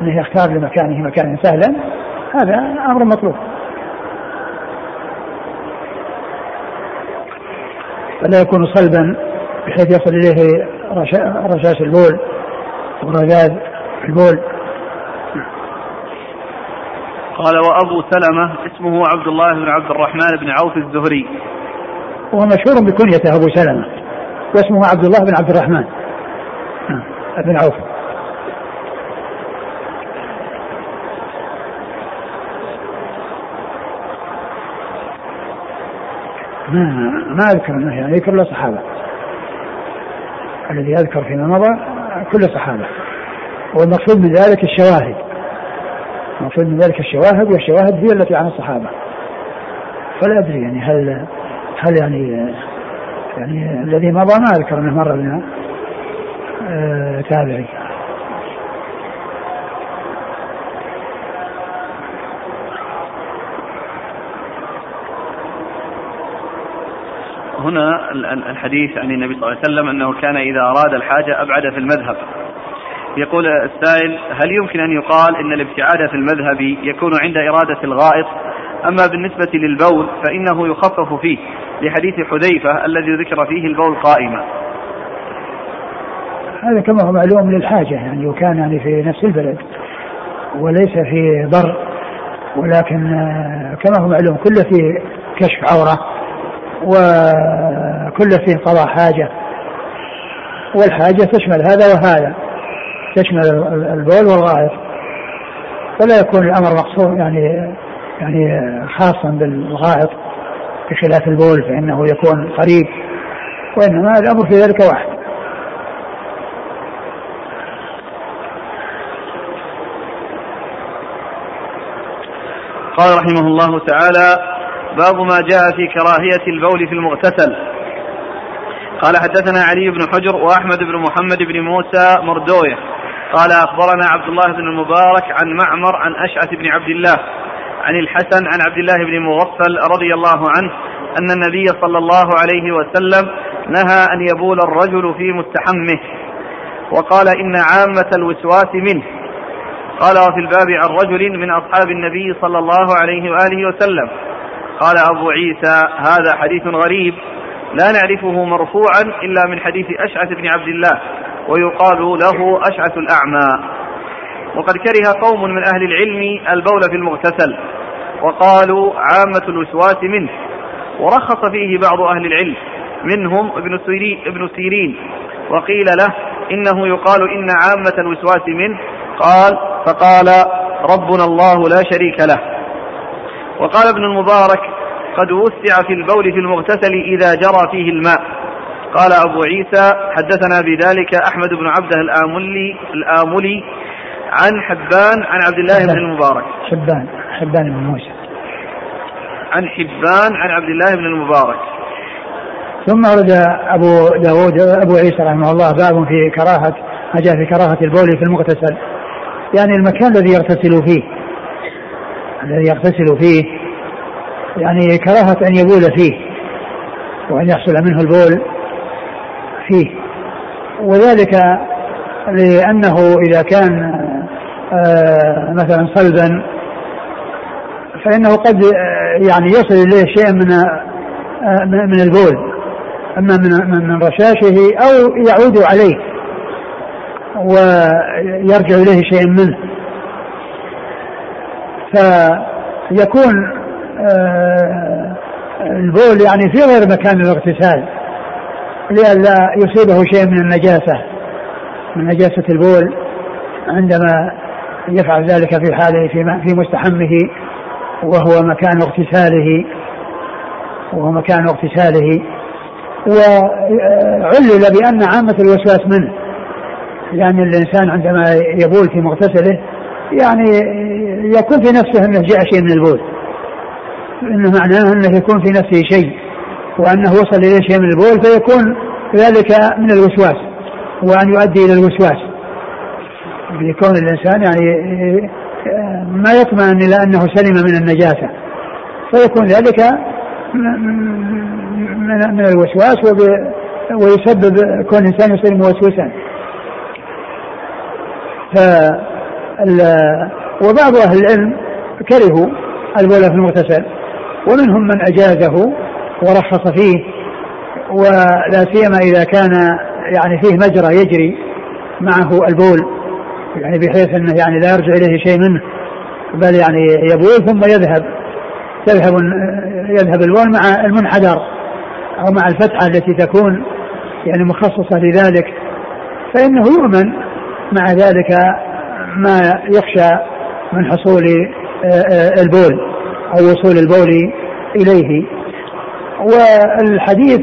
أنه يختار لمكانه مكانا سهلا هذا أمر مطلوب. فلا يكون صلبا بحيث يصل إليه رشاش البول ورذاذ البول. قال وأبو سلمة اسمه عبد الله بن عبد الرحمن بن عوف الزهري. وهو مشهور بكنيته أبو سلمة واسمه عبد الله بن عبد الرحمن. نعم، بن عوف. ما ما أذكر أنه يعني يذكر له صحابة. الذي يذكر فيما مضى كل الصحابة والمقصود من ذلك الشواهد. المقصود من ذلك الشواهد والشواهد هي التي عن الصحابة. فلا أدري يعني هل هل يعني يعني الذي مضى ما أذكر أنه مر لنا آه تابعي. هنا الحديث عن النبي صلى الله عليه وسلم أنه كان إذا أراد الحاجة أبعد في المذهب. يقول السائل هل يمكن أن يقال أن الابتعاد في المذهب يكون عند إرادة الغائط؟ أما بالنسبة للبول فإنه يخفف فيه لحديث حذيفة الذي ذكر فيه البول قائما. هذا كما هو معلوم للحاجة يعني وكان يعني في نفس البلد وليس في ضر ولكن كما هو معلوم كله في كشف عورة وكل فيه قضاء حاجة. والحاجة تشمل هذا وهذا. تشمل البول والغائط. ولا يكون الأمر مقصود يعني يعني خاصا بالغائط بخلاف البول فإنه يكون قريب. وإنما الأمر في ذلك واحد. قال رحمه الله تعالى باب ما جاء في كراهية البول في المغتسل. قال حدثنا علي بن حجر وأحمد بن محمد بن موسى مردوية. قال أخبرنا عبد الله بن المبارك عن معمر عن أشعث بن عبد الله عن الحسن عن عبد الله بن مغفل رضي الله عنه أن النبي صلى الله عليه وسلم نهى أن يبول الرجل في مستحمه. وقال إن عامة الوسواس منه. قال وفي الباب عن رجل من أصحاب النبي صلى الله عليه وآله وسلم. قال أبو عيسى هذا حديث غريب لا نعرفه مرفوعا إلا من حديث أشعث بن عبد الله ويقال له أشعث الأعمى. وقد كره قوم من أهل العلم البول في المغتسل وقالوا عامة الوسواس منه ورخص فيه بعض أهل العلم منهم ابن سيرين, ابن سيرين وقيل له إنه يقال إن عامة الوسواس منه قال فقال ربنا الله لا شريك له. وقال ابن المبارك قد وسع في البول في المغتسل إذا جرى فيه الماء. قال أبو عيسى حدثنا بذلك أحمد بن عبده الآملي الآملي عن حبان عن عبد الله بن المبارك. حبان حبان بن موسى. عن حبان عن عبد الله بن المبارك. ثم ورد أبو داود أبو عيسى رحمه الله باب في كراهة ما جاء في كراهة البول في المغتسل. يعني المكان الذي يغتسل فيه. الذي يغتسل فيه يعني كراهة أن يبول فيه وأن يحصل منه البول فيه. وذلك لأنه إذا كان آه، مثلا صلبا فإنه قد آه، يعني يصل إليه شيء من آه، من البول. أما من من رشاشه أو يعود عليه ويرجع إليه شيء منه. فيكون آه، البول يعني في غير مكان الاغتسال لئلا يصيبه شيء من النجاسة من نجاسة البول عندما يفعل ذلك في حاله في في مستحمه وهو مكان اغتساله وهو مكان اغتساله. وعلل بأن عامة الوسواس منه لأن الإنسان عندما يبول في مغتسله يعني يكون في نفسه أنه جاء شيء من البول. إنه معناه أنه يكون في نفسه شيء وأنه وصل إليه شيء من البول فيكون ذلك من الوسواس وأن يؤدي إلى الوسواس. بكون الإنسان يعني ما يطمئن إلى أنه سلم من النجاسة. فيكون ذلك من من الوسواس ويسبب كون الإنسان يصير موسوسا. ف وبعض أهل العلم كرهوا البول في المغتسل ومنهم من أجازه ورخص فيه ولا سيما إذا كان يعني فيه مجرى يجري معه البول يعني بحيث أنه يعني لا يرجع إليه شيء منه بل يعني يبول ثم يذهب تذهب يذهب البول مع المنحدر أو مع الفتحة التي تكون يعني مخصصة لذلك. فإنه يؤمن مع ذلك ما يخشى من حصول آه، آه، البول أو وصول البول إليه. والحديث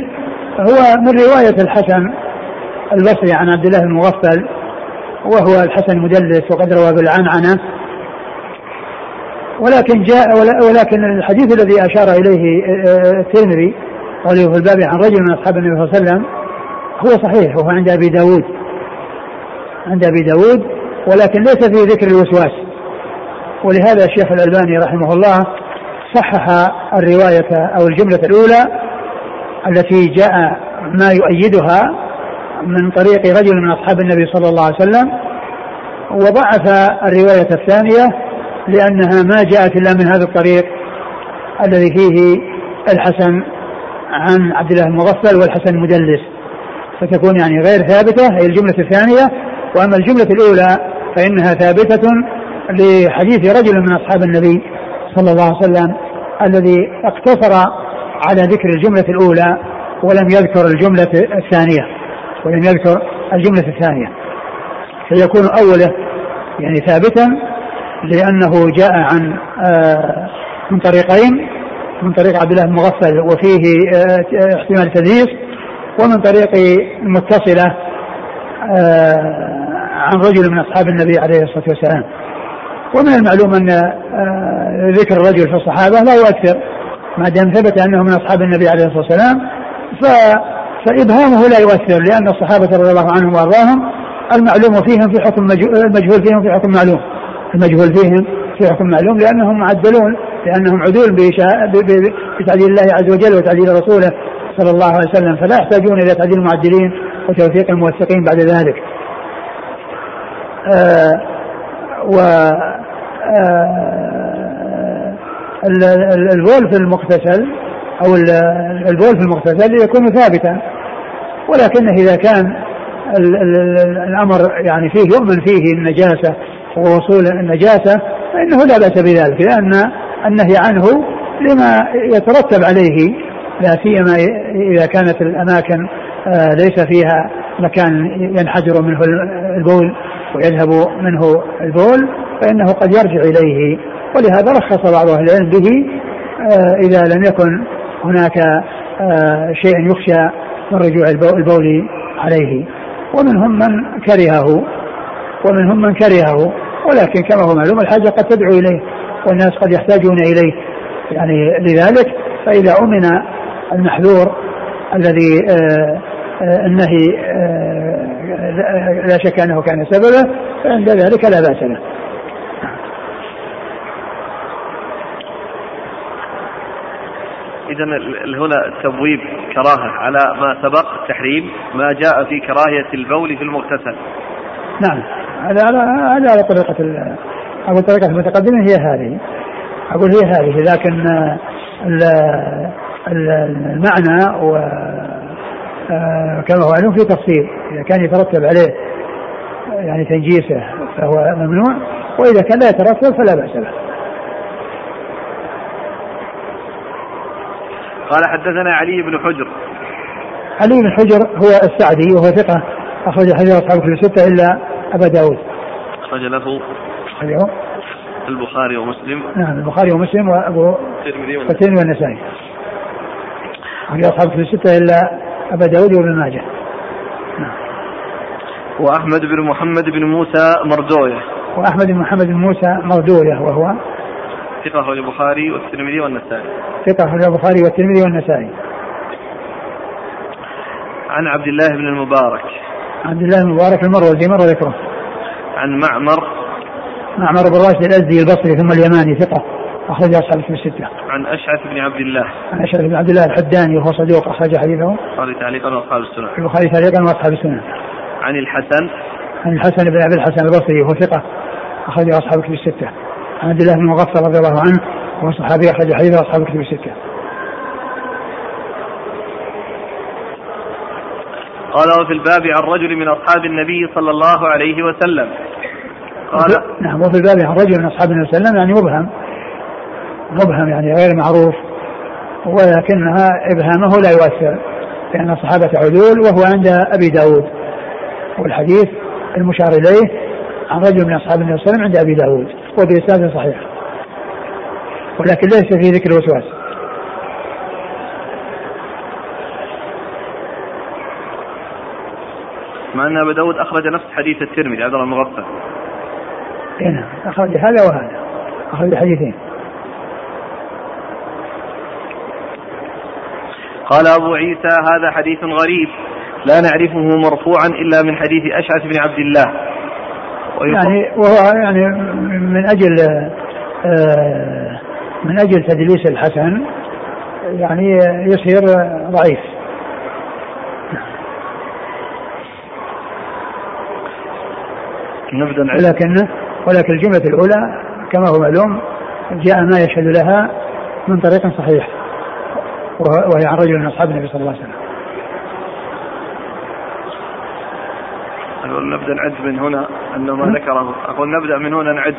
هو من رواية الحسن البصري عن عبد الله المغفل وهو الحسن المدلس وقد روى بالعنعنة. ولكن جاء ولكن الحديث الذي أشار إليه آه، الترمذي قوله في الباب عن رجل من أصحاب النبي صلى الله عليه وسلم هو صحيح وهو عند أبي داود. عند أبي داود ولكن ليس فيه ذكر الوسواس. ولهذا الشيخ الألباني رحمه الله صحح الرواية أو الجملة الأولى التي جاء ما يؤيدها من طريق رجل من أصحاب النبي صلى الله عليه وسلم وضعف الرواية الثانية لأنها ما جاءت إلا من هذا الطريق الذي فيه الحسن عن عبد الله المغفل والحسن المدلس فتكون يعني غير ثابتة هي الجملة الثانية. وأما الجملة الأولى فإنها ثابتة لحديث رجل من أصحاب النبي صلى الله عليه وسلم الذي اقتصر على ذكر الجملة الأولى ولم يذكر الجملة الثانية ولم يذكر الجملة الثانية. فيكون أوله يعني ثابتا لأنه جاء عن آه، من طريقين من طريق عبد الله المغفل وفيه آه، احتمال تدليس ومن طريق متصلة آه، عن رجل من أصحاب النبي عليه الصلاة والسلام ومن المعلوم أن ذكر الرجل في الصحابة لا يؤثر ما دام ثبت أنه من أصحاب النبي عليه الصلاة والسلام ف فإبهامه لا يؤثر لأن الصحابة رضي الله عنهم وأرضاهم المعلوم فيهم في حكم المجهول فيهم في حكم معلوم المجهول فيهم في حكم معلوم لأنهم معدلون لأنهم عدول بتعديل الله عز وجل وتعديل رسوله صلى الله عليه وسلم فلا يحتاجون إلى تعديل المعدلين وتوثيق الموثقين بعد ذلك. آه و آه البول في المغتسل أو البول المغتسل يكون ثابتا. ولكنه إذا كان الأمر يعني فيه يؤمن فيه النجاسة ووصول النجاسة فإنه لا بأس بذلك لأن النهي عنه لما يترتب عليه لا سيما إذا كانت الأماكن آه، ليس فيها مكان ينحدر منه البول ويذهب منه البول فإنه قد يرجع إليه. ولهذا رخص بعض أهل العلم به آه، إذا لم يكن هناك آه، شيء يخشى من رجوع البول عليه. ومنهم من كرهه ومنهم من كرهه. ولكن كما هو معلوم الحاجة قد تدعو إليه والناس قد يحتاجون إليه. يعني لذلك فإذا أمن المحذور الذي آه، النهي لا شك أنه كان سببه فعند ذلك لا بأس له إذا هنا التبويب كراهة على ما سبق التحريم ما جاء في كراهية البول في المغتسل. نعم هذا على هذا على طريقة أقول طريقة المتقدمين هي هذه. أقول هي هذه لكن المعنى و كما هو معلوم في تفصيل. إذا كان يترتب عليه يعني تنجيسه فهو ممنوع وإذا كان لا يترتب فلا بأس له. قال حدثنا علي بن حجر. علي بن حجر هو السعدي وهو ثقة أخرج حديث أصحاب كل ستة إلا أبا داود. أخرج له أخرجه. البخاري ومسلم. نعم البخاري ومسلم وأبو الترمذي والنسائي. أخرج أصحاب كل ستة إلا أبا داود وابن ماجه. نعم. وأحمد بن محمد بن موسى مردوية وأحمد بن محمد بن موسى مردوية وهو ثقة أخرج البخاري والترمذي والنسائي. ثقة أخرج البخاري والترمذي والنسائي. عن عبد الله بن المبارك. عبد الله بن المبارك المروزي مر ذكره. عن معمر. معمر بن راشد الأزدي البصري ثم اليماني ثقة. أخرج أصحاب الكتب الستة. عن أشعث بن عبد الله. عن أشعث بن عبد الله الحداني وهو صدوق أخرج حديثه. البخاري تعليقا وأصحاب السنن. البخاري تعليقا وأصحاب السنن. عن الحسن. عن الحسن بن أبي الحسن البصري وهو ثقة أخرج أصحاب الكتب الستة. عن عبد الله بن مغفر رضي الله عنه وهو صحابي أخرج حديثه أصحاب الكتب الستة. قال وفي الباب عن رجل من أصحاب النبي صلى الله عليه وسلم قال نعم وفي الباب عن رجل من أصحاب النبي صلى الله عليه وسلم يعني مبهم مبهم يعني غير معروف ولكنها إبهامه لا يؤثر لأن الصحابة عدول وهو عند أبي داود. والحديث المشار إليه عن رجل من أصحاب النبي صلى الله عليه وسلم عند أبي داود وبإسناد صحيح. ولكن ليس في ذكر الوسواس. مع أن أبا داود أخرج نفس حديث الترمذي عبد الله المغفل نعم أخرج هذا وهذا أخرج حديثين. قال أبو عيسى هذا حديث غريب. لا نعرفه مرفوعا إلا من حديث أشعث بن عبد الله. يعني وهو يعني من أجل آه، من أجل تدليس الحسن يعني يصير ضعيف. ولكن ولكن الجملة الأولى كما هو معلوم جاء ما يشهد لها من طريق صحيح. وهي عن رجل من أصحاب النبي صلى الله عليه وسلم. أقول نبدأ نعد من هنا أنه ما ذكره. أقول نبدأ من هنا نعد.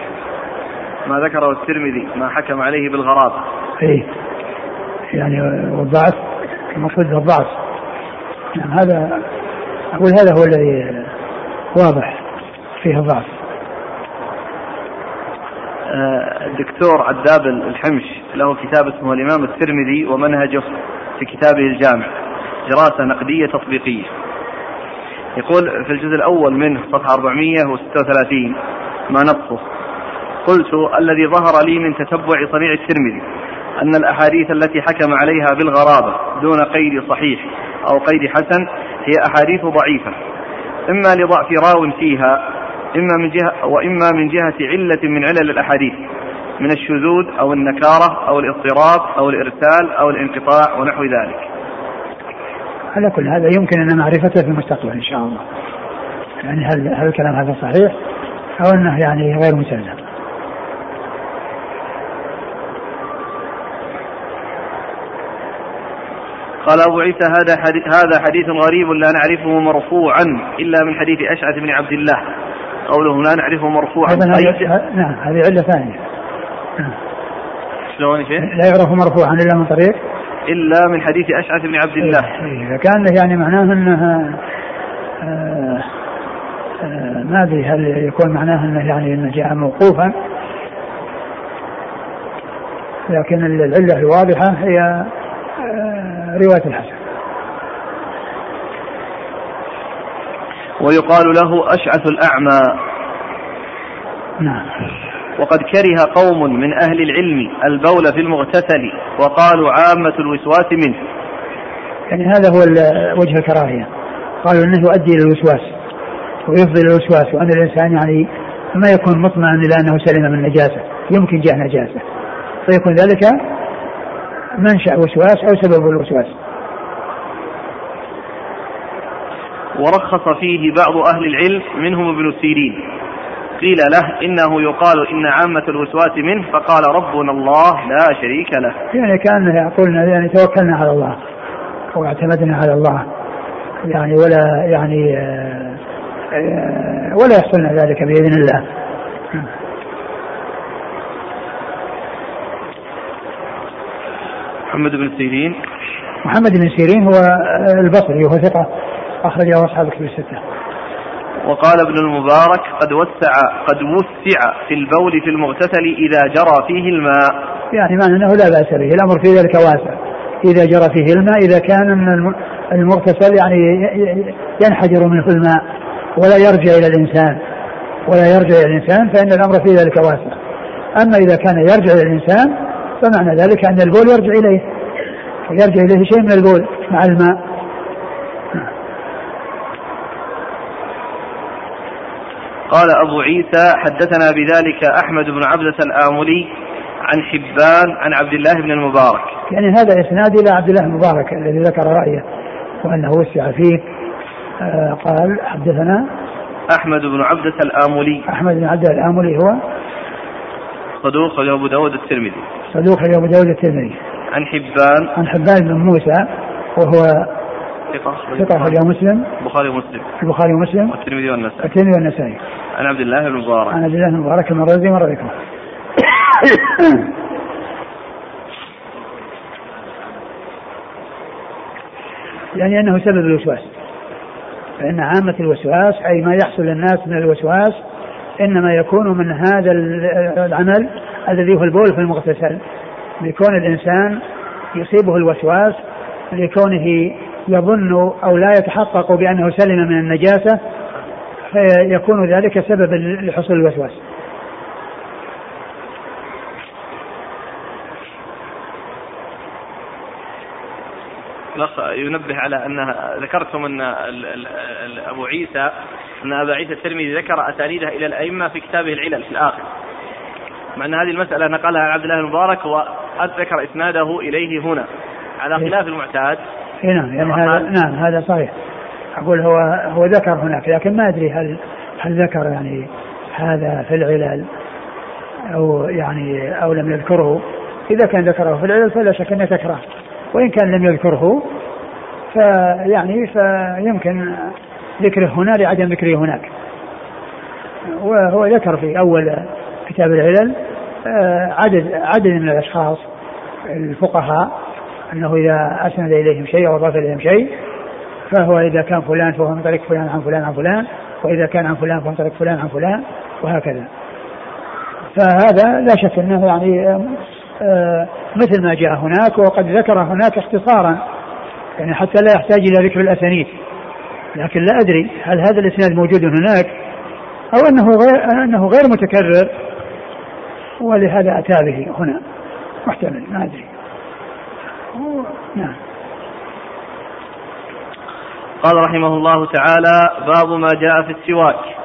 ما ذكره الترمذي ما حكم عليه بالغرابة إيه. يعني والضعف المقصود الضعف. نعم هذا أقول هذا هو الذي واضح فيه الضعف. الدكتور عداب الحمش. له كتاب اسمه الإمام الترمذي ومنهجه في كتابه الجامع دراسة نقدية تطبيقية. يقول في الجزء الأول منه صفحة 436 ما نصه قلت الذي ظهر لي من تتبع صنيع الترمذي أن الأحاديث التي حكم عليها بالغرابة دون قيد صحيح أو قيد حسن هي أحاديث ضعيفة. إما لضعف راو فيها إما من جهة وإما من جهة علة من علل الأحاديث. من الشذوذ أو النكارة أو الاضطراب أو الإرسال أو الانقطاع ونحو ذلك. على كل هذا يمكن أن معرفته في المستقبل إن شاء الله. يعني هل هل الكلام هذا صحيح؟ أو أنه يعني غير متلزم قال أبو عيسى هذا حديث هذا حديث غريب لا نعرفه مرفوعا إلا من حديث أشعث بن عبد الله. قوله لا نعرفه مرفوعا. نعم هذه علة ثانية. شلون شيء؟ لا يعرف مرفوعا إلا من طريق؟ إلا من حديث أشعث بن عبد الله. إيه، اذا كان يعني معناه إنه آه آه ما أدري هل يكون معناه إنه يعني إنه جاء موقوفا. لكن العلة الواضحة هي آه رواية الحسن. ويقال له أشعث الأعمى. نعم. وقد كره قوم من أهل العلم البول في المغتسل وقالوا عامة الوسواس منه. يعني هذا هو وجه الكراهية. قالوا أنه يؤدي إلى الوسواس ويفضي إلى الوسواس وأن الإنسان يعني ما يكون مطمئن إلى أنه سلم من النجاسة يمكن جاء نجاسة. فيكون ذلك منشأ وسواس أو سبب الوسواس. ورخص فيه بعض أهل العلم منهم ابن سيرين. قيل له إنه يقال إن عامة الوسواس منه فقال ربنا الله لا شريك له. يعني كأنه يقولنا يعني توكلنا على الله واعتمدنا على الله. يعني ولا يعني آه، آه، ولا يحصلنا ذلك بإذن الله. محمد بن سيرين. محمد بن سيرين هو البصري وهو ثقة أخرجه أصحاب الكتب الستة. وقال ابن المبارك قد وسع قد وسع في البول في المغتسل إذا جرى فيه الماء. يعني معنى أنه لا بأس به، الأمر في ذلك واسع. إذا جرى فيه الماء إذا كان المغتسل يعني ينحدر منه الماء ولا يرجع إلى الإنسان ولا يرجع إلى الإنسان فإن الأمر في ذلك واسع. أما إذا كان يرجع إلى الإنسان فمعنى ذلك أن البول يرجع إليه يرجع إليه شيء من البول مع الماء قال أبو عيسى حدثنا بذلك أحمد بن عبدة الآملي عن حبان عن عبد الله بن المبارك. يعني هذا إسناد إلى عبد الله المبارك الذي ذكر رأيه وأنه وسع فيه. آه قال حدثنا أحمد بن عبدة الآملي أحمد بن عبدة الآملي هو صدوق أبو داود الترمذي. صدوق أبو داود الترمذي. عن حبان. عن حبان بن موسى وهو ثقة ثقة أخرجه مسلم. البخاري ومسلم. البخاري ومسلم. والترمذي والنسائي. الترمذي والنسائي. عن عبد الله بن المبارك عن عبد الله بن المبارك المرة مرة ذكره يعني أنه سبب الوسواس. فإن عامة الوسواس أي ما يحصل للناس من الوسواس إنما يكون من هذا العمل الذي هو البول في المغتسل. لكون الإنسان يصيبه الوسواس لكونه يظن أو لا يتحقق بأنه سلم من النجاسة فيكون ذلك سببا لحصول الوسواس ينبه على أن ذكرتم أن أبو عيسى أن أبا عيسى الترمذي ذكر أسانيده إلى الأئمة في كتابه العلل في الآخر مع أن هذه المسألة نقلها عبد الله المبارك وذكر إسناده إليه هنا على. خلاف المعتاد نعم يعني هذا نعم هذا صحيح. أقول هو هو ذكر هناك لكن ما أدري هل هل ذكر يعني هذا في العلل أو يعني أو لم يذكره. إذا كان ذكره في العلل فلا شك أنه تكره وإن كان لم يذكره فيعني فيمكن ذكره هنا لعدم ذكره هناك. وهو ذكر في أول كتاب العلل آه، عدد عدد من الأشخاص الفقهاء أنه إذا أسند إليهم شيء أو أضاف إليهم شيء فهو إذا كان فلان فهو من طريق فلان عن فلان عن فلان وإذا كان عن فلان فهو من طريق فلان عن فلان وهكذا. فهذا لا شك أنه يعني آه، مثل ما جاء هناك وقد ذكر هناك اختصارا يعني حتى لا يحتاج إلى ذكر الأسانيد. لكن لا أدري هل هذا الإسناد موجود هناك أو أنه غير أنه غير متكرر ولهذا أتى به هنا. محتمل ما أدري. نعم. قال رحمه الله تعالى باب ما جاء في السواك.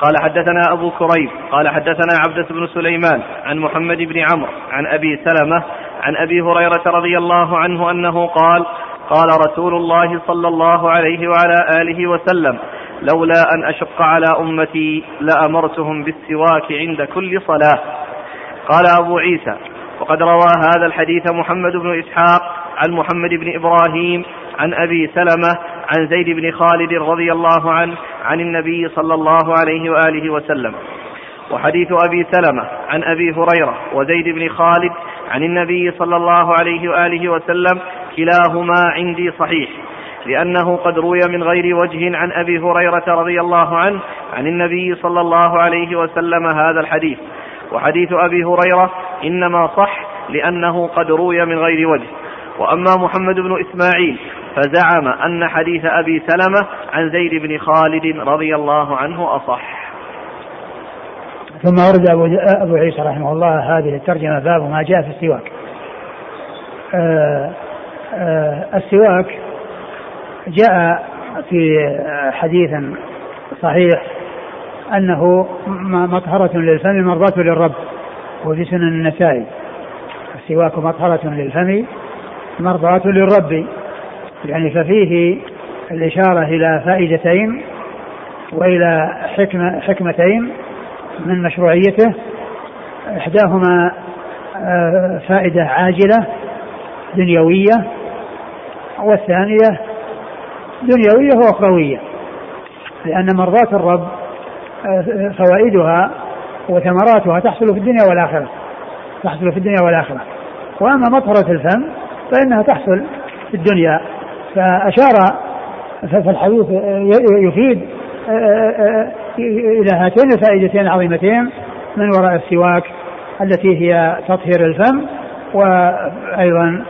قال حدثنا أبو كريب قال حدثنا عبدة بن سليمان عن محمد بن عمرو عن أبي سلمة عن أبي هريرة رضي الله عنه أنه قال قال رسول الله صلى الله عليه وعلى آله وسلم لولا أن أشق على أمتي لأمرتهم بالسواك عند كل صلاة. قال أبو عيسى وقد روى هذا الحديث محمد بن إسحاق عن محمد بن إبراهيم عن أبي سلمة عن زيد بن خالد رضي الله عنه عن النبي صلى الله عليه وآله وسلم. وحديث أبي سلمة عن أبي هريرة وزيد بن خالد عن النبي صلى الله عليه وآله وسلم كلاهما عندي صحيح لأنه قد روي من غير وجه عن أبي هريرة رضي الله عنه عن النبي صلى الله عليه وسلم هذا الحديث. وحديث أبي هريرة إنما صح لأنه قد روي من غير وجه. وأما محمد بن إسماعيل فزعم أن حديث أبي سلمة عن زيد بن خالد رضي الله عنه أصح. ثم ورد أبو, أبو عيسى رحمه الله هذه الترجمة باب ما جاء في السواك. آه آه السواك جاء في حديث صحيح أنه مطهرة للفم مرضاة للرب وفي سنن النسائي. السواك مطهرة للفم مرضاة للرب. يعني ففيه الإشارة إلى فائدتين وإلى حكمة حكمتين من مشروعيته. إحداهما آه، فائدة عاجلة دنيوية والثانية دنيوية وأخروية. لأن مرضاة الرب آه، فوائدها وثمراتها تحصل في الدنيا والآخرة. تحصل في الدنيا والآخرة. وأما مطهرة الفم فإنها تحصل في الدنيا. فأشار فالحديث يفيد إلى هاتين الفائدتين العظيمتين من وراء السواك التي هي تطهير الفم وأيضا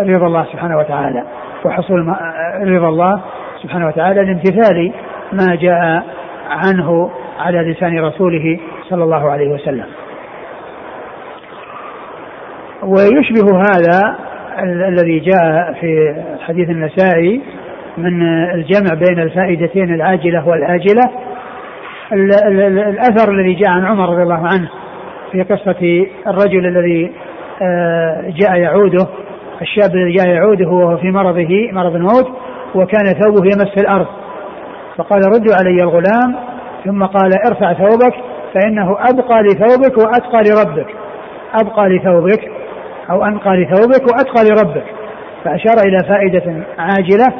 رضا الله سبحانه وتعالى وحصول رضا الله سبحانه وتعالى لامتثال ما جاء عنه على لسان رسوله صلى الله عليه وسلم. ويشبه هذا الذي جاء في حديث النسائي من الجمع بين الفائدتين العاجلة والآجلة الأثر الذي جاء عن عمر رضي الله عنه في قصة الرجل الذي آه، جاء يعوده الشاب الذي جاء يعوده وهو في مرضه مرض الموت وكان ثوبه يمس الأرض. فقال ردوا علي الغلام. ثم قال ارفع ثوبك فإنه أبقى لثوبك وأتقى لربك. أبقى لثوبك أو أنقى لثوبك وأتقى لربك. فأشار إلى فائدة عاجلة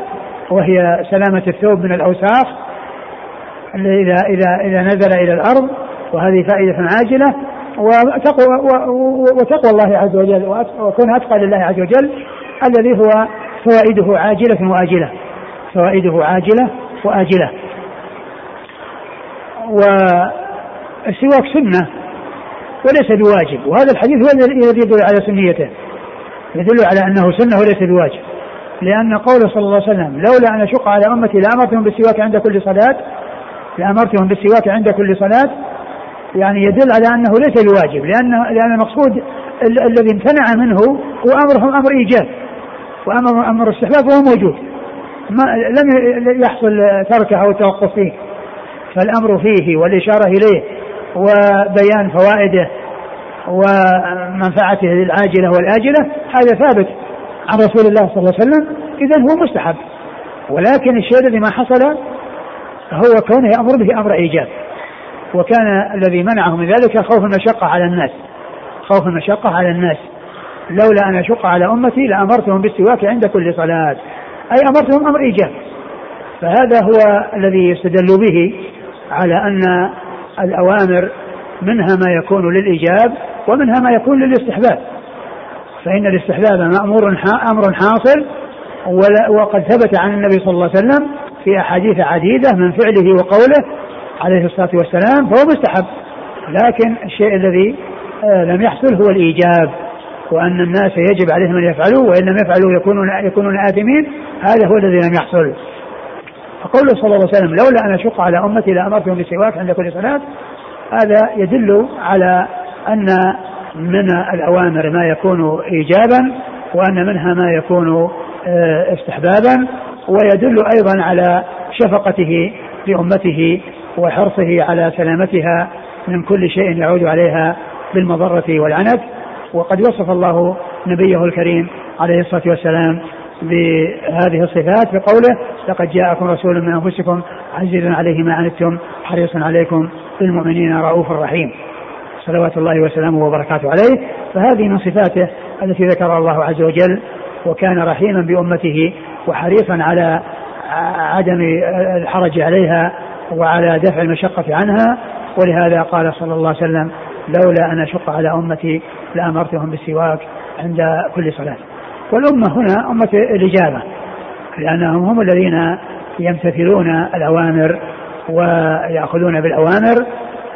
وهي سلامة الثوب من الأوساخ إذا إذا إذا نزل إلى الأرض وهذه فائدة عاجلة. وتقوى وتقوى الله عز وجل وكون أتقى لله عز وجل الذي هو فوائده عاجلة وآجلة. فوائده عاجلة وآجلة. والسواك سنة وليس بواجب. وهذا الحديث هو الذي يدل على سنيته. يدل على أنه سنة وليس بواجب. لأن قوله صلى الله عليه وسلم لولا أن أشق على أمتي لأمرتهم بالسواك عند كل صلاة لأمرتهم بالسواك عند كل صلاة يعني يدل على أنه ليس بواجب. لأن لأن المقصود الذي امتنع منه هو أمرهم أمر إيجاب وأمر أمر استحباب وهو موجود. ما لم يحصل تركه أو التوقف فيه. فالأمر فيه والإشارة إليه. وبيان فوائده ومنفعته العاجلة والآجلة هذا ثابت عن رسول الله صلى الله عليه وسلم. إذا هو مستحب. ولكن الشيء الذي ما حصل هو كونه يأمر به أمر إيجاب. وكان الذي منعه من ذلك خوف المشقة على الناس. خوف المشقة على الناس. لولا أن أشق على أمتي لأمرتهم بالسواك عند كل صلاة. أي أمرتهم أمر إيجاب. فهذا هو الذي يستدل به على أن الأوامر منها ما يكون للإيجاب ومنها ما يكون للاستحباب. فإن الاستحباب مأمور أمر حاصل وقد ثبت عن النبي صلى الله عليه وسلم في أحاديث عديدة من فعله وقوله عليه الصلاة والسلام فهو مستحب. لكن الشيء الذي آه، لم يحصل هو الإيجاب وأن الناس يجب عليهم أن يفعلوا وإن لم يفعلوا يكونون يكونون آثمين هذا هو الذي لم يحصل. فقوله صلى الله عليه وسلم لولا أن أشق على أمتي لأمرتهم بالسواك عند كل صلاة هذا يدل على أن من الأوامر ما يكون إيجابا وأن منها ما يكون آه، استحبابا ويدل أيضا على شفقته لأمته وحرصه على سلامتها من كل شيء يعود عليها بالمضرة والعنت. وقد وصف الله نبيه الكريم عليه الصلاة والسلام بهذه الصفات بقوله لقد جاءكم رسول من أنفسكم عزيز عليه ما عنتم حريص عليكم بالمؤمنين رؤوف رحيم. صلوات الله وسلامه وبركاته عليه. فهذه من صفاته التي ذكرها الله عز وجل وكان رحيما بأمته وحريصا على عدم الحرج عليها وعلى دفع المشقة عنها. ولهذا قال صلى الله عليه وسلم لولا أن أشق على أمتي لأمرتهم بالسواك عند كل صلاة. والأمة هنا أمة الإجابة لأنهم هم الذين يمتثلون الأوامر ويأخذون بالأوامر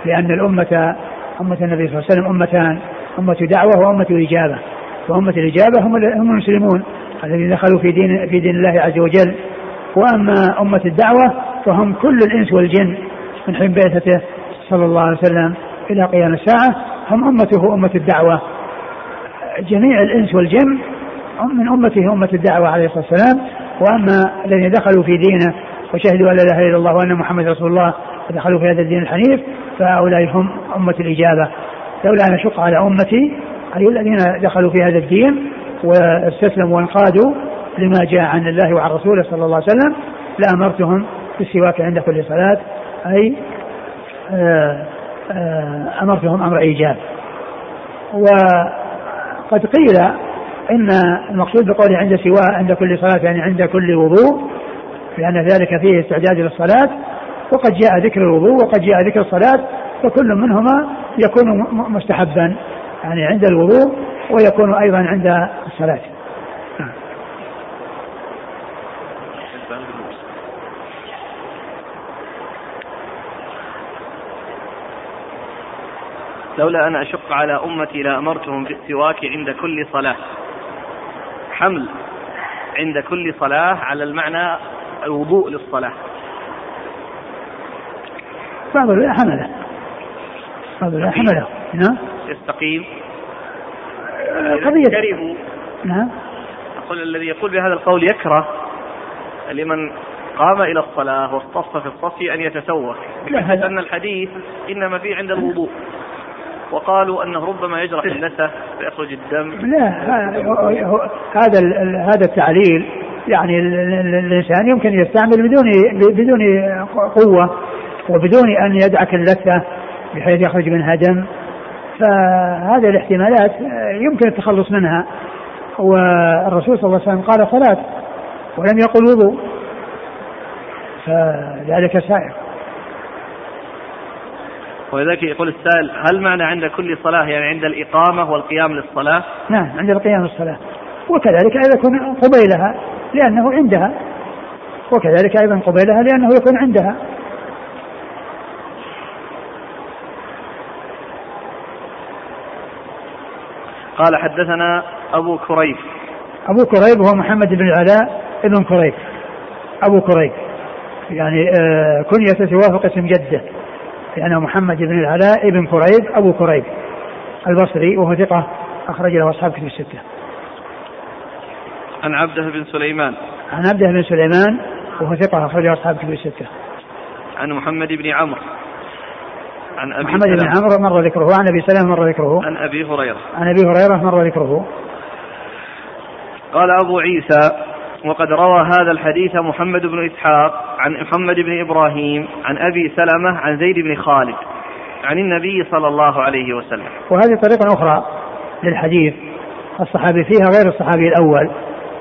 لأن الأمة أمة النبي صلى الله عليه وسلم أمتان أمة دعوة وأمة إجابة وأمة الإجابة هم هم المسلمون الذين دخلوا في دين في دين الله عز وجل. وأما أمة الدعوة فهم كل الإنس والجن من حين بعثته صلى الله عليه وسلم إلى قيام الساعة هم أمته أمة الدعوة. جميع الإنس والجن من أمته أمة الدعوة عليه الصلاة والسلام. وأما الذين دخلوا في دينه وشهدوا أن لا إله إلا الله وأن محمد رسول الله ودخلوا في هذا الدين الحنيف فهؤلاء هم أمة الإجابة. لولا أن أشق على أمتي أي الذين دخلوا في هذا الدين واستسلموا وانقادوا لما جاء عن الله وعن رسوله صلى الله عليه وسلم لأمرتهم بالسواك عند كل صلاة. أي آه، آه، أمرتهم أمر إيجاب. وقد قيل إن المقصود بقوله عند سواء عند كل صلاة يعني عند كل وضوء لأن ذلك فيه استعداد للصلاة. وقد جاء ذكر الوضوء وقد جاء ذكر الصلاة فكل منهما يكون مستحبا يعني عند الوضوء ويكون أيضا عند الصلاة. لولا أن أشق على أمتي لأمرتهم بالسواك عند كل صلاة. حمل عند كل صلاة على المعنى الوضوء للصلاة. بعض حمله بعض حمله نعم. يستقيم. قضية. كرهوا. نعم. أقول الذي يقول بهذا القول يكره لمن قام إلى الصلاة واصطف في الصف أن يتسوق. أن الحديث إنما فيه عند الوضوء. وقالوا أنه ربما يجرح اللثه فيخرج الدم. لا هذا هذا التعليل يعني الإنسان يمكن يستعمل بدون بدون قوة وبدون أن يدعك اللثة بحيث يخرج منها دم. فهذه الاحتمالات يمكن التخلص منها. والرسول صلى الله عليه وسلم قال صلاة ولم يقل وضوء. فذلك سائر. ولذلك يقول السائل هل معنى عند كل صلاة يعني عند الإقامة والقيام للصلاة؟ نعم عند القيام للصلاة. وكذلك أيضا يكون قبيلها لأنه عندها. وكذلك أيضا قبيلها لأنه يكون عندها. قال حدثنا أبو كريب. أبو كريب هو محمد بن العلاء ابن كريب. أبو كريب. يعني آه كنية توافق اسم جدة. لأنه محمد بن العلاء بن كريب أبو كريب البصري وهو ثقة أخرج له أصحاب كتب الستة. عن عبده بن سليمان. عن عبده بن سليمان وهو ثقة أخرج له أصحاب كتب الستة. عن محمد بن عمرو. عن أبي محمد بن عمرو مر ذكره، عن أبي سلمة مر ذكره. عن أبي هريرة. عن أبي هريرة مر ذكره. قال أبو عيسى وقد روى هذا الحديث محمد بن إسحاق عن محمد بن إبراهيم عن أبي سلمة عن زيد بن خالد عن النبي صلى الله عليه وسلم. وهذه طريقة أخرى للحديث. الصحابي فيها غير الصحابي الأول.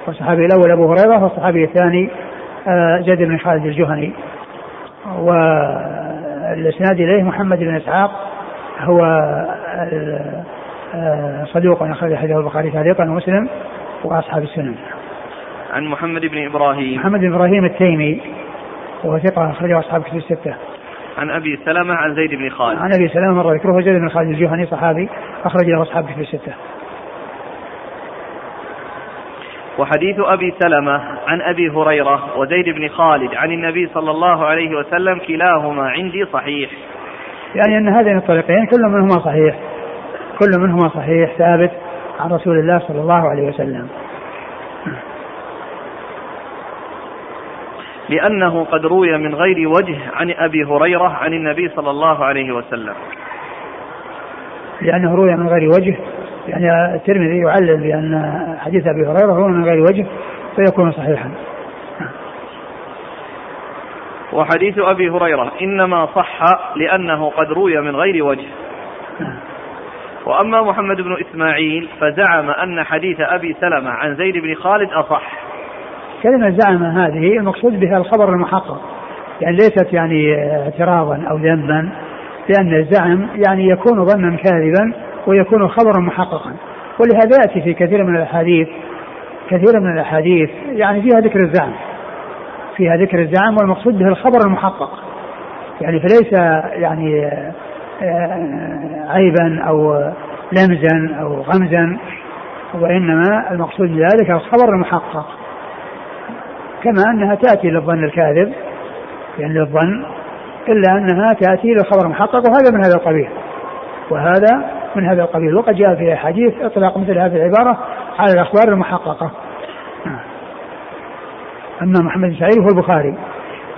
والصحابي الأول أبو هريرة والصحابي الثاني آه، زيد بن خالد الجهني. والإسناد إليه محمد بن إسحاق هو آه، صدوق أخرج حديث البخاري تعليقا ومسلم وأصحاب السنن. عن محمد بن إبراهيم محمد بن إبراهيم التيمي وهو ثقة أخرجه أصحاب كتب الستة. عن أبي سلمة عن زيد بن خالد. عن أبي سلمة مرة ذكره زيد بن خالد الجهني صحابي أخرج له أصحاب كتب الستة. وحديث أبي سلمة عن أبي هريرة وزيد بن خالد عن النبي صلى الله عليه وسلم كلاهما عندي صحيح يعني أن هذين الطريقين كل منهما صحيح كل منهما صحيح ثابت عن رسول الله صلى الله عليه وسلم لأنه قد روي من غير وجه عن أبي هريرة عن النبي صلى الله عليه وسلم. لأنه روي من غير وجه يعني الترمذي يعلل بأن حديث أبي هريرة روي من غير وجه فيكون صحيحا. وحديث أبي هريرة إنما صح لأنه قد روي من غير وجه. وأما محمد بن إسماعيل فزعم أن حديث أبي سلمة عن زيد بن خالد أصح. كلمة زعم هذه المقصود بها الخبر المحقق يعني ليست يعني اعتراضا أو ذنبا لأن الزعم يعني يكون ظنا كاذبا ويكون خبرا محققا. ولهذا يأتي في كثير من الأحاديث كثير من الأحاديث يعني فيها ذكر الزعم. فيها ذكر الزعم والمقصود به الخبر المحقق. يعني فليس يعني آه، عيبا أو لمزا أو غمزا وإنما المقصود بذلك الخبر المحقق. كما أنها تأتي للظن الكاذب يعني للظن إلا أنها تأتي للخبر المحقق وهذا من هذا القبيل. وهذا من هذا القبيل. وقد جاء في أحاديث إطلاق مثل هذه العبارة على الأخبار المحققة. نعم. أما محمد بن سعيد هو البخاري.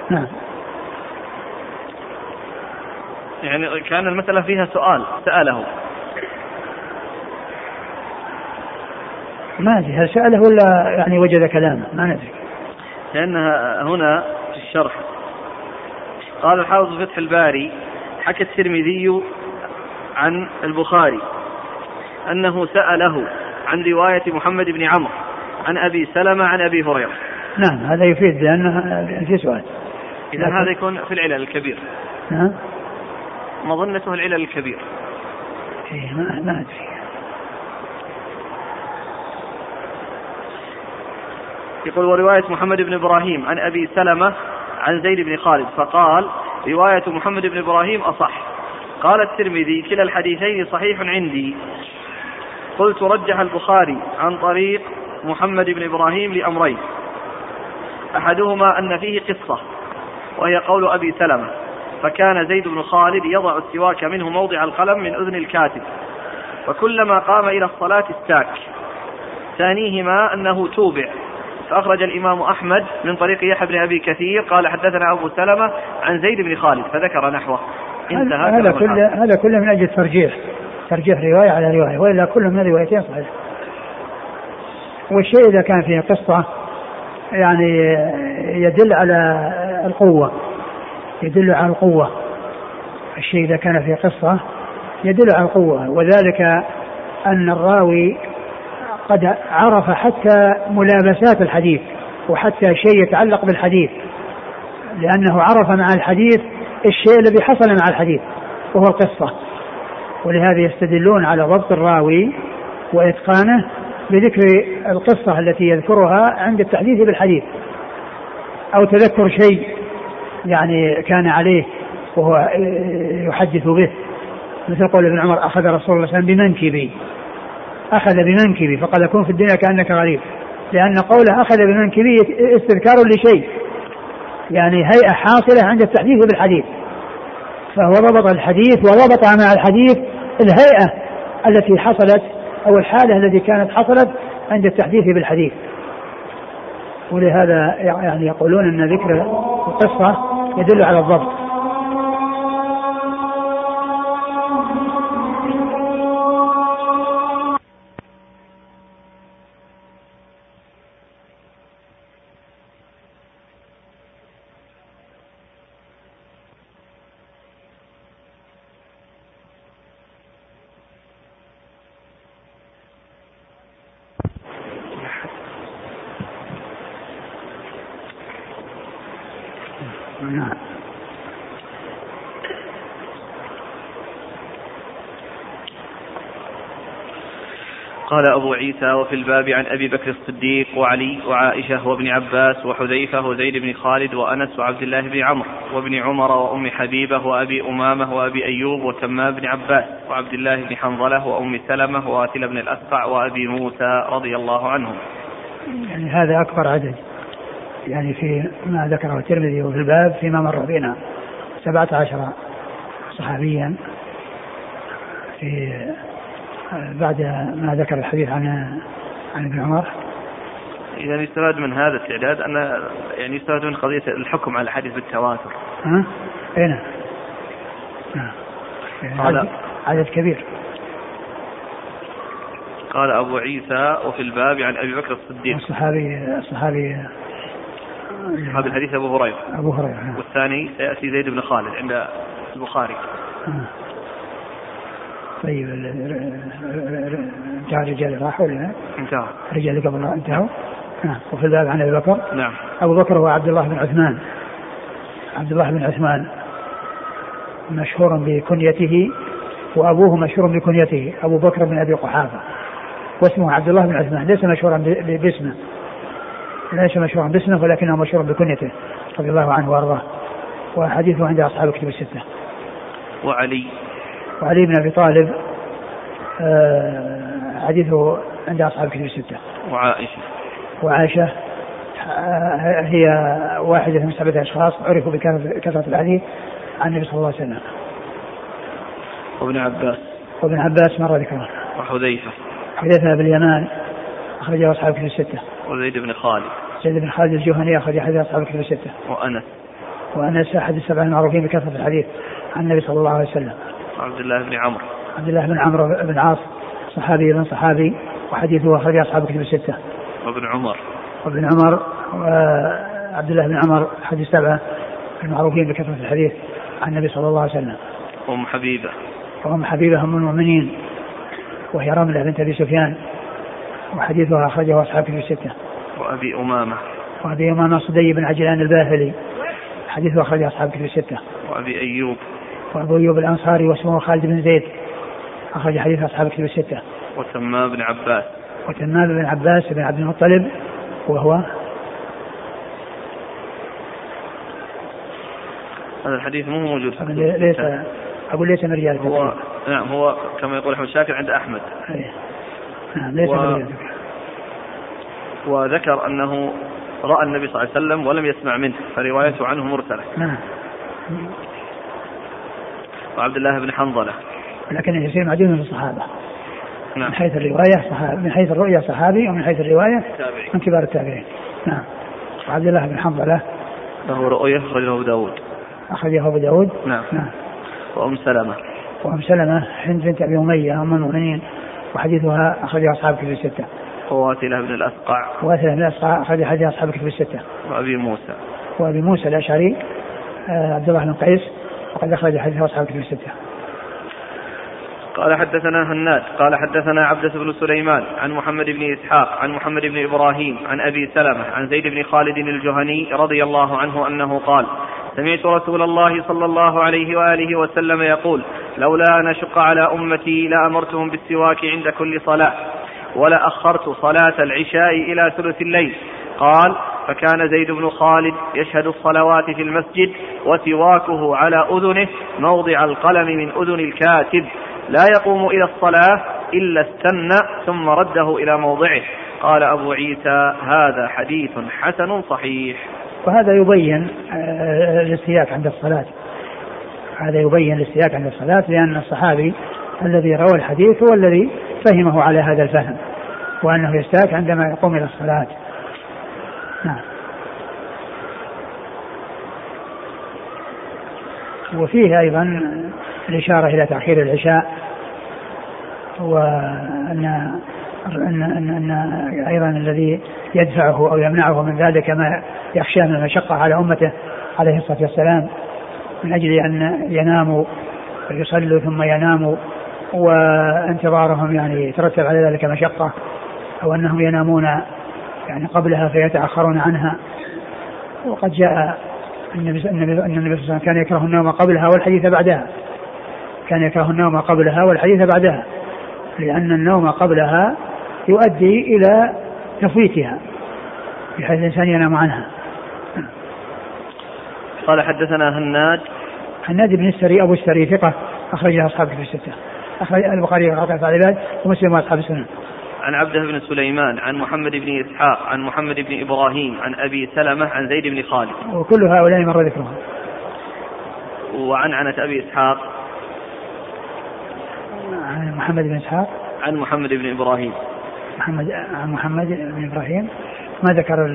نعم. يعني كان المسألة فيها سؤال سأله. ما أدري هل سأله ولا يعني وجد كلامه؟ ما ندري. لأنها هنا في الشرح. قال الحافظ فتح الباري حكى الترمذي عن البخاري أنه سأله عن رواية محمد بن عمرو عن أبي سلمة عن أبي هريرة. نعم هذا يفيد لأنه في سؤال. إذا هذا يكون في العلل الكبير. نعم مظنته العلل الكبير. إيه ما, ما أدري. يقول ورواية محمد بن إبراهيم عن أبي سلمة عن زيد بن خالد. فقال رواية محمد بن إبراهيم أصح. قال الترمذي كلا الحديثين صحيح عندي. قلت رجح البخاري عن طريق محمد بن إبراهيم لأمرين. أحدهما أن فيه قصة وهي قول أبي سلمة. فكان زيد بن خالد يضع السواك منه موضع القلم من أذن الكاتب. وكلما قام إلى الصلاة استاك. ثانيهما أنه توبع. فأخرج الإمام أحمد من طريق يحيى بن أبي كثير قال حدثنا أبو سلمة عن زيد بن خالد فذكر نحوه. انتهى هذا كله هذا كله من أجل الترجيح. ترجيح رواية على رواية وإلا كل من الروايتين صحيح والشيء إذا كان فيه قصة يعني يدل على القوة. يدل على القوة. الشيء إذا كان فيه قصة يدل على القوة. وذلك أن الراوي قد عرف حتى ملابسات الحديث وحتى شيء يتعلق بالحديث لأنه عرف مع الحديث الشيء الذي حصل مع الحديث وهو القصة. ولهذا يستدلون على ضبط الراوي وإتقانه بذكر القصة التي يذكرها عند التحديث بالحديث. أو تذكر شيء يعني كان عليه وهو يحدث به مثل قول ابن عمر أخذ رسول الله صلى الله عليه وسلم بمنكبي. أخذ بمنكبي فقال كن في الدنيا كأنك غريب. لأن قوله أخذ بمنكبي استذكار لشيء. يعني هيئة حاصلة عند التحديث بالحديث. فهو ضبط الحديث وضبط مع الحديث الهيئة التي حصلت أو الحالة التي كانت حصلت عند التحديث بالحديث. ولهذا يعني يقولون أن ذكر القصة يدل على الضبط. قال أبو عيسى وفي الباب عن أبي بكر الصديق وعلي وعائشة وابن عباس وحذيفة وزيد بن خالد وأنس وعبد الله بن عمرو وابن عمر وأم حبيبة وأبي أمامة وأبي أيوب وتمام بن عباس وعبد الله بن حنظلة وأم سلمة وآتل بن الأسقع وأبي موسى رضي الله عنهم. يعني هذا أكبر عدد. يعني في ما ذكره الترمذي وفي الباب فيما مر بنا. سبعة عشر صحابيا في بعد ما ذكر الحديث عن عن ابن عمر إذا يستفاد من هذا التعداد أن يعني يستفاد من قضية الحكم على الحديث بالتواتر. ها؟ أي نعم. نعم. يعني عدد كبير. قال أبو عيسى وفي الباب عن أبي بكر الصديق. الصحابي الصحابي صحابي الحديث أبو هريرة. أبو هريرة. نعم. والثاني سيأتي زيد بن خالد عند البخاري. طيب انتهى الرجال راحوا ولا انتهى. الرجال قبل انتهوا. نعم وفي الباب عن أبي بكر. نعم. أبو بكر هو عبد الله بن عثمان. عبد الله بن عثمان مشهور بكنيته وأبوه مشهور بكنيته أبو بكر بن أبي قحافة. واسمه عبد الله بن عثمان. ليس مشهورا باسمه. ليس مشهورا باسمه ولكنه مشهور بكنيته رضي الله عنه وأرضاه. وحديثه عند أصحاب الكتب الستة. وعلي. وعلي بن أبي طالب آه، حديثه عند أصحاب الكتب الستة. وعائشة وعائشة آه، هي واحدة من سبعة أشخاص عرفوا بكثره الحديث عن النبي صلى الله عليه وسلم. وابن عباس وابن عباس مر ذكره. وحذيفة حذيفة بن اليمان أخرجه أصحاب الكتب الستة. وزيد بن خالد زيد بن خالد الجهني أخرج حديث أصحاب الكتب الستة. وأنس وأنس أحد السبعه المعروفين بكثرة الحديث عن النبي صلى الله عليه وسلم. وعبد الله بن عمرو عبد الله بن عمرو بن عاص صحابي بن صحابي وحديثه اخرج أصحاب الكتب الستة. وابن عمر وابن عمر وعبد الله بن عمر احد السبعه المعروفين بكثرة الحديث عن النبي صلى الله عليه وسلم. وام حبيبة وأم حبيبة ام المؤمنين وهي رملة بنت أبي سفيان وحديثها أخرجه أصحاب الكتب الستة. وأبي أمامة وأبي أمامة صدي بن عجلان الباهلي حديثه أخرجه أصحاب الكتب الستة. وأبي أيوب وابو أيوب الأنصاري واسمه خالد بن زيد أخرج حديث أصحاب الكتب الستة. وتمام بن عباس وتمام بن عباس بن عبد المطلب وهو هذا الحديث مو موجود في كتب ليس. أقول ليس من رجال هو. نعم هو كما يقول أحمد شاكر عند أحمد أيه. نعم ليس و- من رجال. وذكر أنه رأى النبي صلى الله عليه وسلم ولم يسمع منه فروايته عنه مرسلة نعم وعبد الله بن حنظلة. لكن يصير معدوم من الصحابة. نعم. من حيث الرواية صحابي من حيث الرؤيه صحابي ومن حيث الرواية تابعي من كبار التابعين. نعم. وعبد الله بن حنظلة. له رؤية أخرجه أبو داود. أخرجه أبو داود. نعم. نعم. وأم سلمة. وأم سلمة هند بنت أبي أمية أم المؤمنين وحديثها أخرجه أصحاب الكتب الستة. وواتلة بن الأسقع. وواثله من الأصحاب- اخرج حديث أصحاب الكتب الستة. وأبي موسى. وأبي موسى الأشعري آه، عبد الله بن قيس وقد أخرج حديث أصحاب الكتب الستة. قال حدثنا هناد قال حدثنا عبدة بن سليمان عن محمد بن إسحاق عن محمد بن إبراهيم عن أبي سلمة عن زيد بن خالد الجهني رضي الله عنه أنه قال سمعت رسول الله صلى الله عليه وآله وسلم يقول لولا أن أشق على أمتي لأمرتهم بالسواك عند كل صلاة ولأخرت صلاة العشاء إلى ثلث الليل قال فكان زيد بن خالد يشهد الصلوات في المسجد وسواكه على أذنه موضع القلم من أذن الكاتب لا يقوم إلى الصلاة إلا استنى ثم رده إلى موضعه قال أبو عيسى هذا حديث حسن صحيح وهذا يبين آه، الاستياك عند الصلاة. هذا يبين الاستياك عند الصلاة لأن الصحابي الذي روى الحديث هو الذي فهمه على هذا الفهم وأنه يستاك عندما يقوم إلى الصلاة. نعم. وفيه أيضا الإشارة إلى تأخير العشاء وأن أن أن, أن أيضا الذي يدفعه أو يمنعه من ذلك ما يخشى من المشقة على أمته عليه الصلاة والسلام من أجل أن يناموا ويصلوا ثم يناموا وانتظارهم يعني يترتب على ذلك مشقة أو أنهم ينامون يعني قبلها فيتأخرون عنها. وقد جاء النبي النبي النبي صلى الله عليه وسلم كان يكره النوم قبلها والحديث بعدها. كان يكره النوم قبلها والحديث بعدها. لأن النوم قبلها يؤدي إلى تفويتها بحيث الإنسان ينام عنها. قال حدثنا هناد. حناد بن السري أبو السري ثقة أخرجها أصحاب في الستة. أخرج البخاري وعطاء العباد ومسلم وأصحاب السنن عن عبده بن سليمان عن محمد بن إسحاق عن محمد بن إبراهيم عن أبي سلمة عن زيد بن خالد. وكل هؤلاء مر ذكرهم وعن عنة أبي إسحاق. عن محمد بن إسحاق. عن محمد بن إبراهيم. محمد عن محمد بن إبراهيم. ما ذكر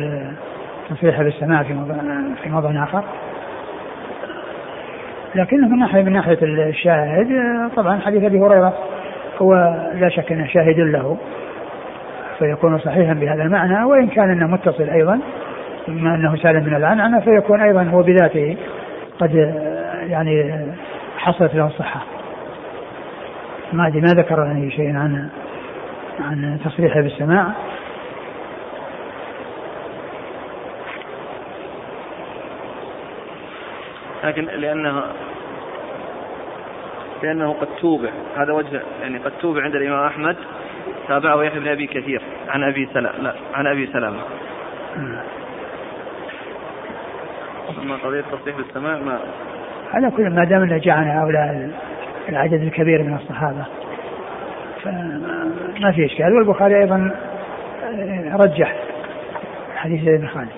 التصريح بالسماع في موضوع في موضوع آخر. لكنه من ناحية من ناحية الشاهد طبعا حديث أبي هريرة هو لا شك أنه شاهد له. فيكون صحيحا بهذا المعنى وإن كان أنه متصل أيضا بما أنه سالم من العنعنة فيكون أيضا هو بذاته قد يعني حصلت له الصحة. ما أدري ما ذكر يعني شيء عن عن تصريحه بالسماع. لكن لأنه لأنه قد توبع هذا وجه يعني قد توبع عند الإمام أحمد تابعه يحيى بن أبي كثير. عن أبي سلام. لا عن أبي سلامة أما قضية تصريح بالسماع ما على كل ما دام إنه جاء عن هؤلاء العدد الكبير من الصحابة. فما في إشكال. والبخاري أيضا رجح حديث ابن خالد.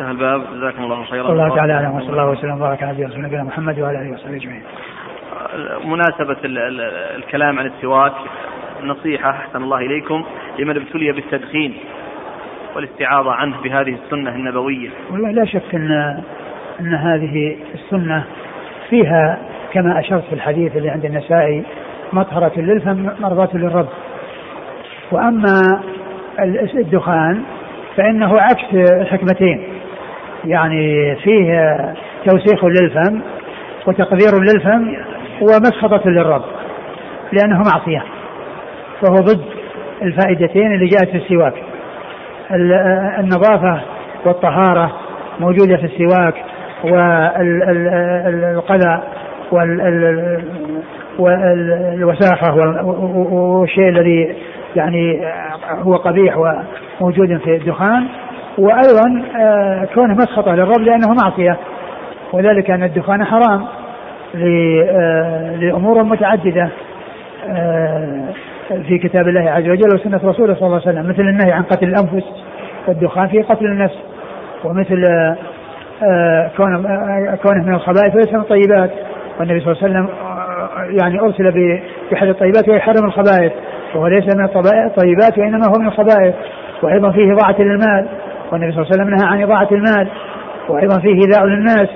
انتهى الباب. جزاكم الله خيرا. الله تعالى اعلم وصلى الله وسلم. وبارك على نبينا محمد وعلى آله وصحبه أجمعين. مناسبة الكلام عن السواك نصيحة أحسن الله إليكم لمن ابتلي بالتدخين والاستعاضة عنه بهذه السنة النبوية. والله لا شك أن أن هذه السنة فيها كما أشرت في الحديث اللي عند النسائي مطهرة للفم مرضاة للرب. وأما الدخان فإنه عكس الحكمتين. يعني فيه توسيخ للفم وتقدير للفم ومسخطة للرب لأنه معصية فهو ضد الفائدتين اللي جاءت في السواك. النظافة والطهارة موجودة في السواك والقذى والوساخة والشيء الذي يعني هو قبيح وموجود في الدخان. وأيضا آه، كونه مسخطة للرب لأنه معصية. وذلك أن الدخان حرام آه، لأمور متعددة آه، في كتاب الله عز وجل وسنة رسوله صلى الله عليه وسلم مثل النهي عن قتل الأنفس والدخان في قتل النفس ومثل كونه من الخبائث وليس من الطيبات. والنبي صلى الله عليه وسلم يعني أرسل بحد الطيبات ويحرم الخبائث وهو ليس من الطيبات وإنما هو من الخبائث وأيضا فيه اضاعه للمال. والنبي صلى الله عليه وسلم نهى عن إضاعة المال وأيضا فيه إيذاء للناس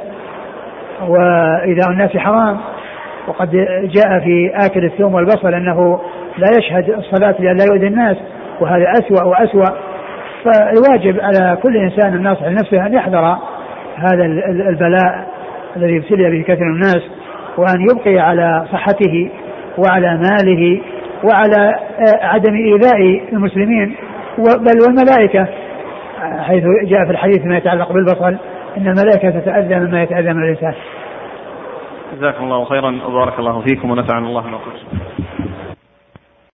وإيذاء الناس حرام. وقد جاء في آكل الثوم والبصل أنه لا يشهد الصلاة لئلا يؤذي الناس وهذا أسوأ وأسوأ. فالواجب على كل إنسان الناصح لنفسه أن يحذر هذا البلاء الذي ابتلي به كثير من الناس وأن يبقي على صحته وعلى ماله وعلى عدم إيذاء المسلمين بل والملائكة. حيث جاء في الحديث ما يتعلق بالبصل إن الملائكة تتأذى مما يتأذى من الإنسان. جزاكم الله خيرا وبارك الله فيكم ونفعنا الله ما.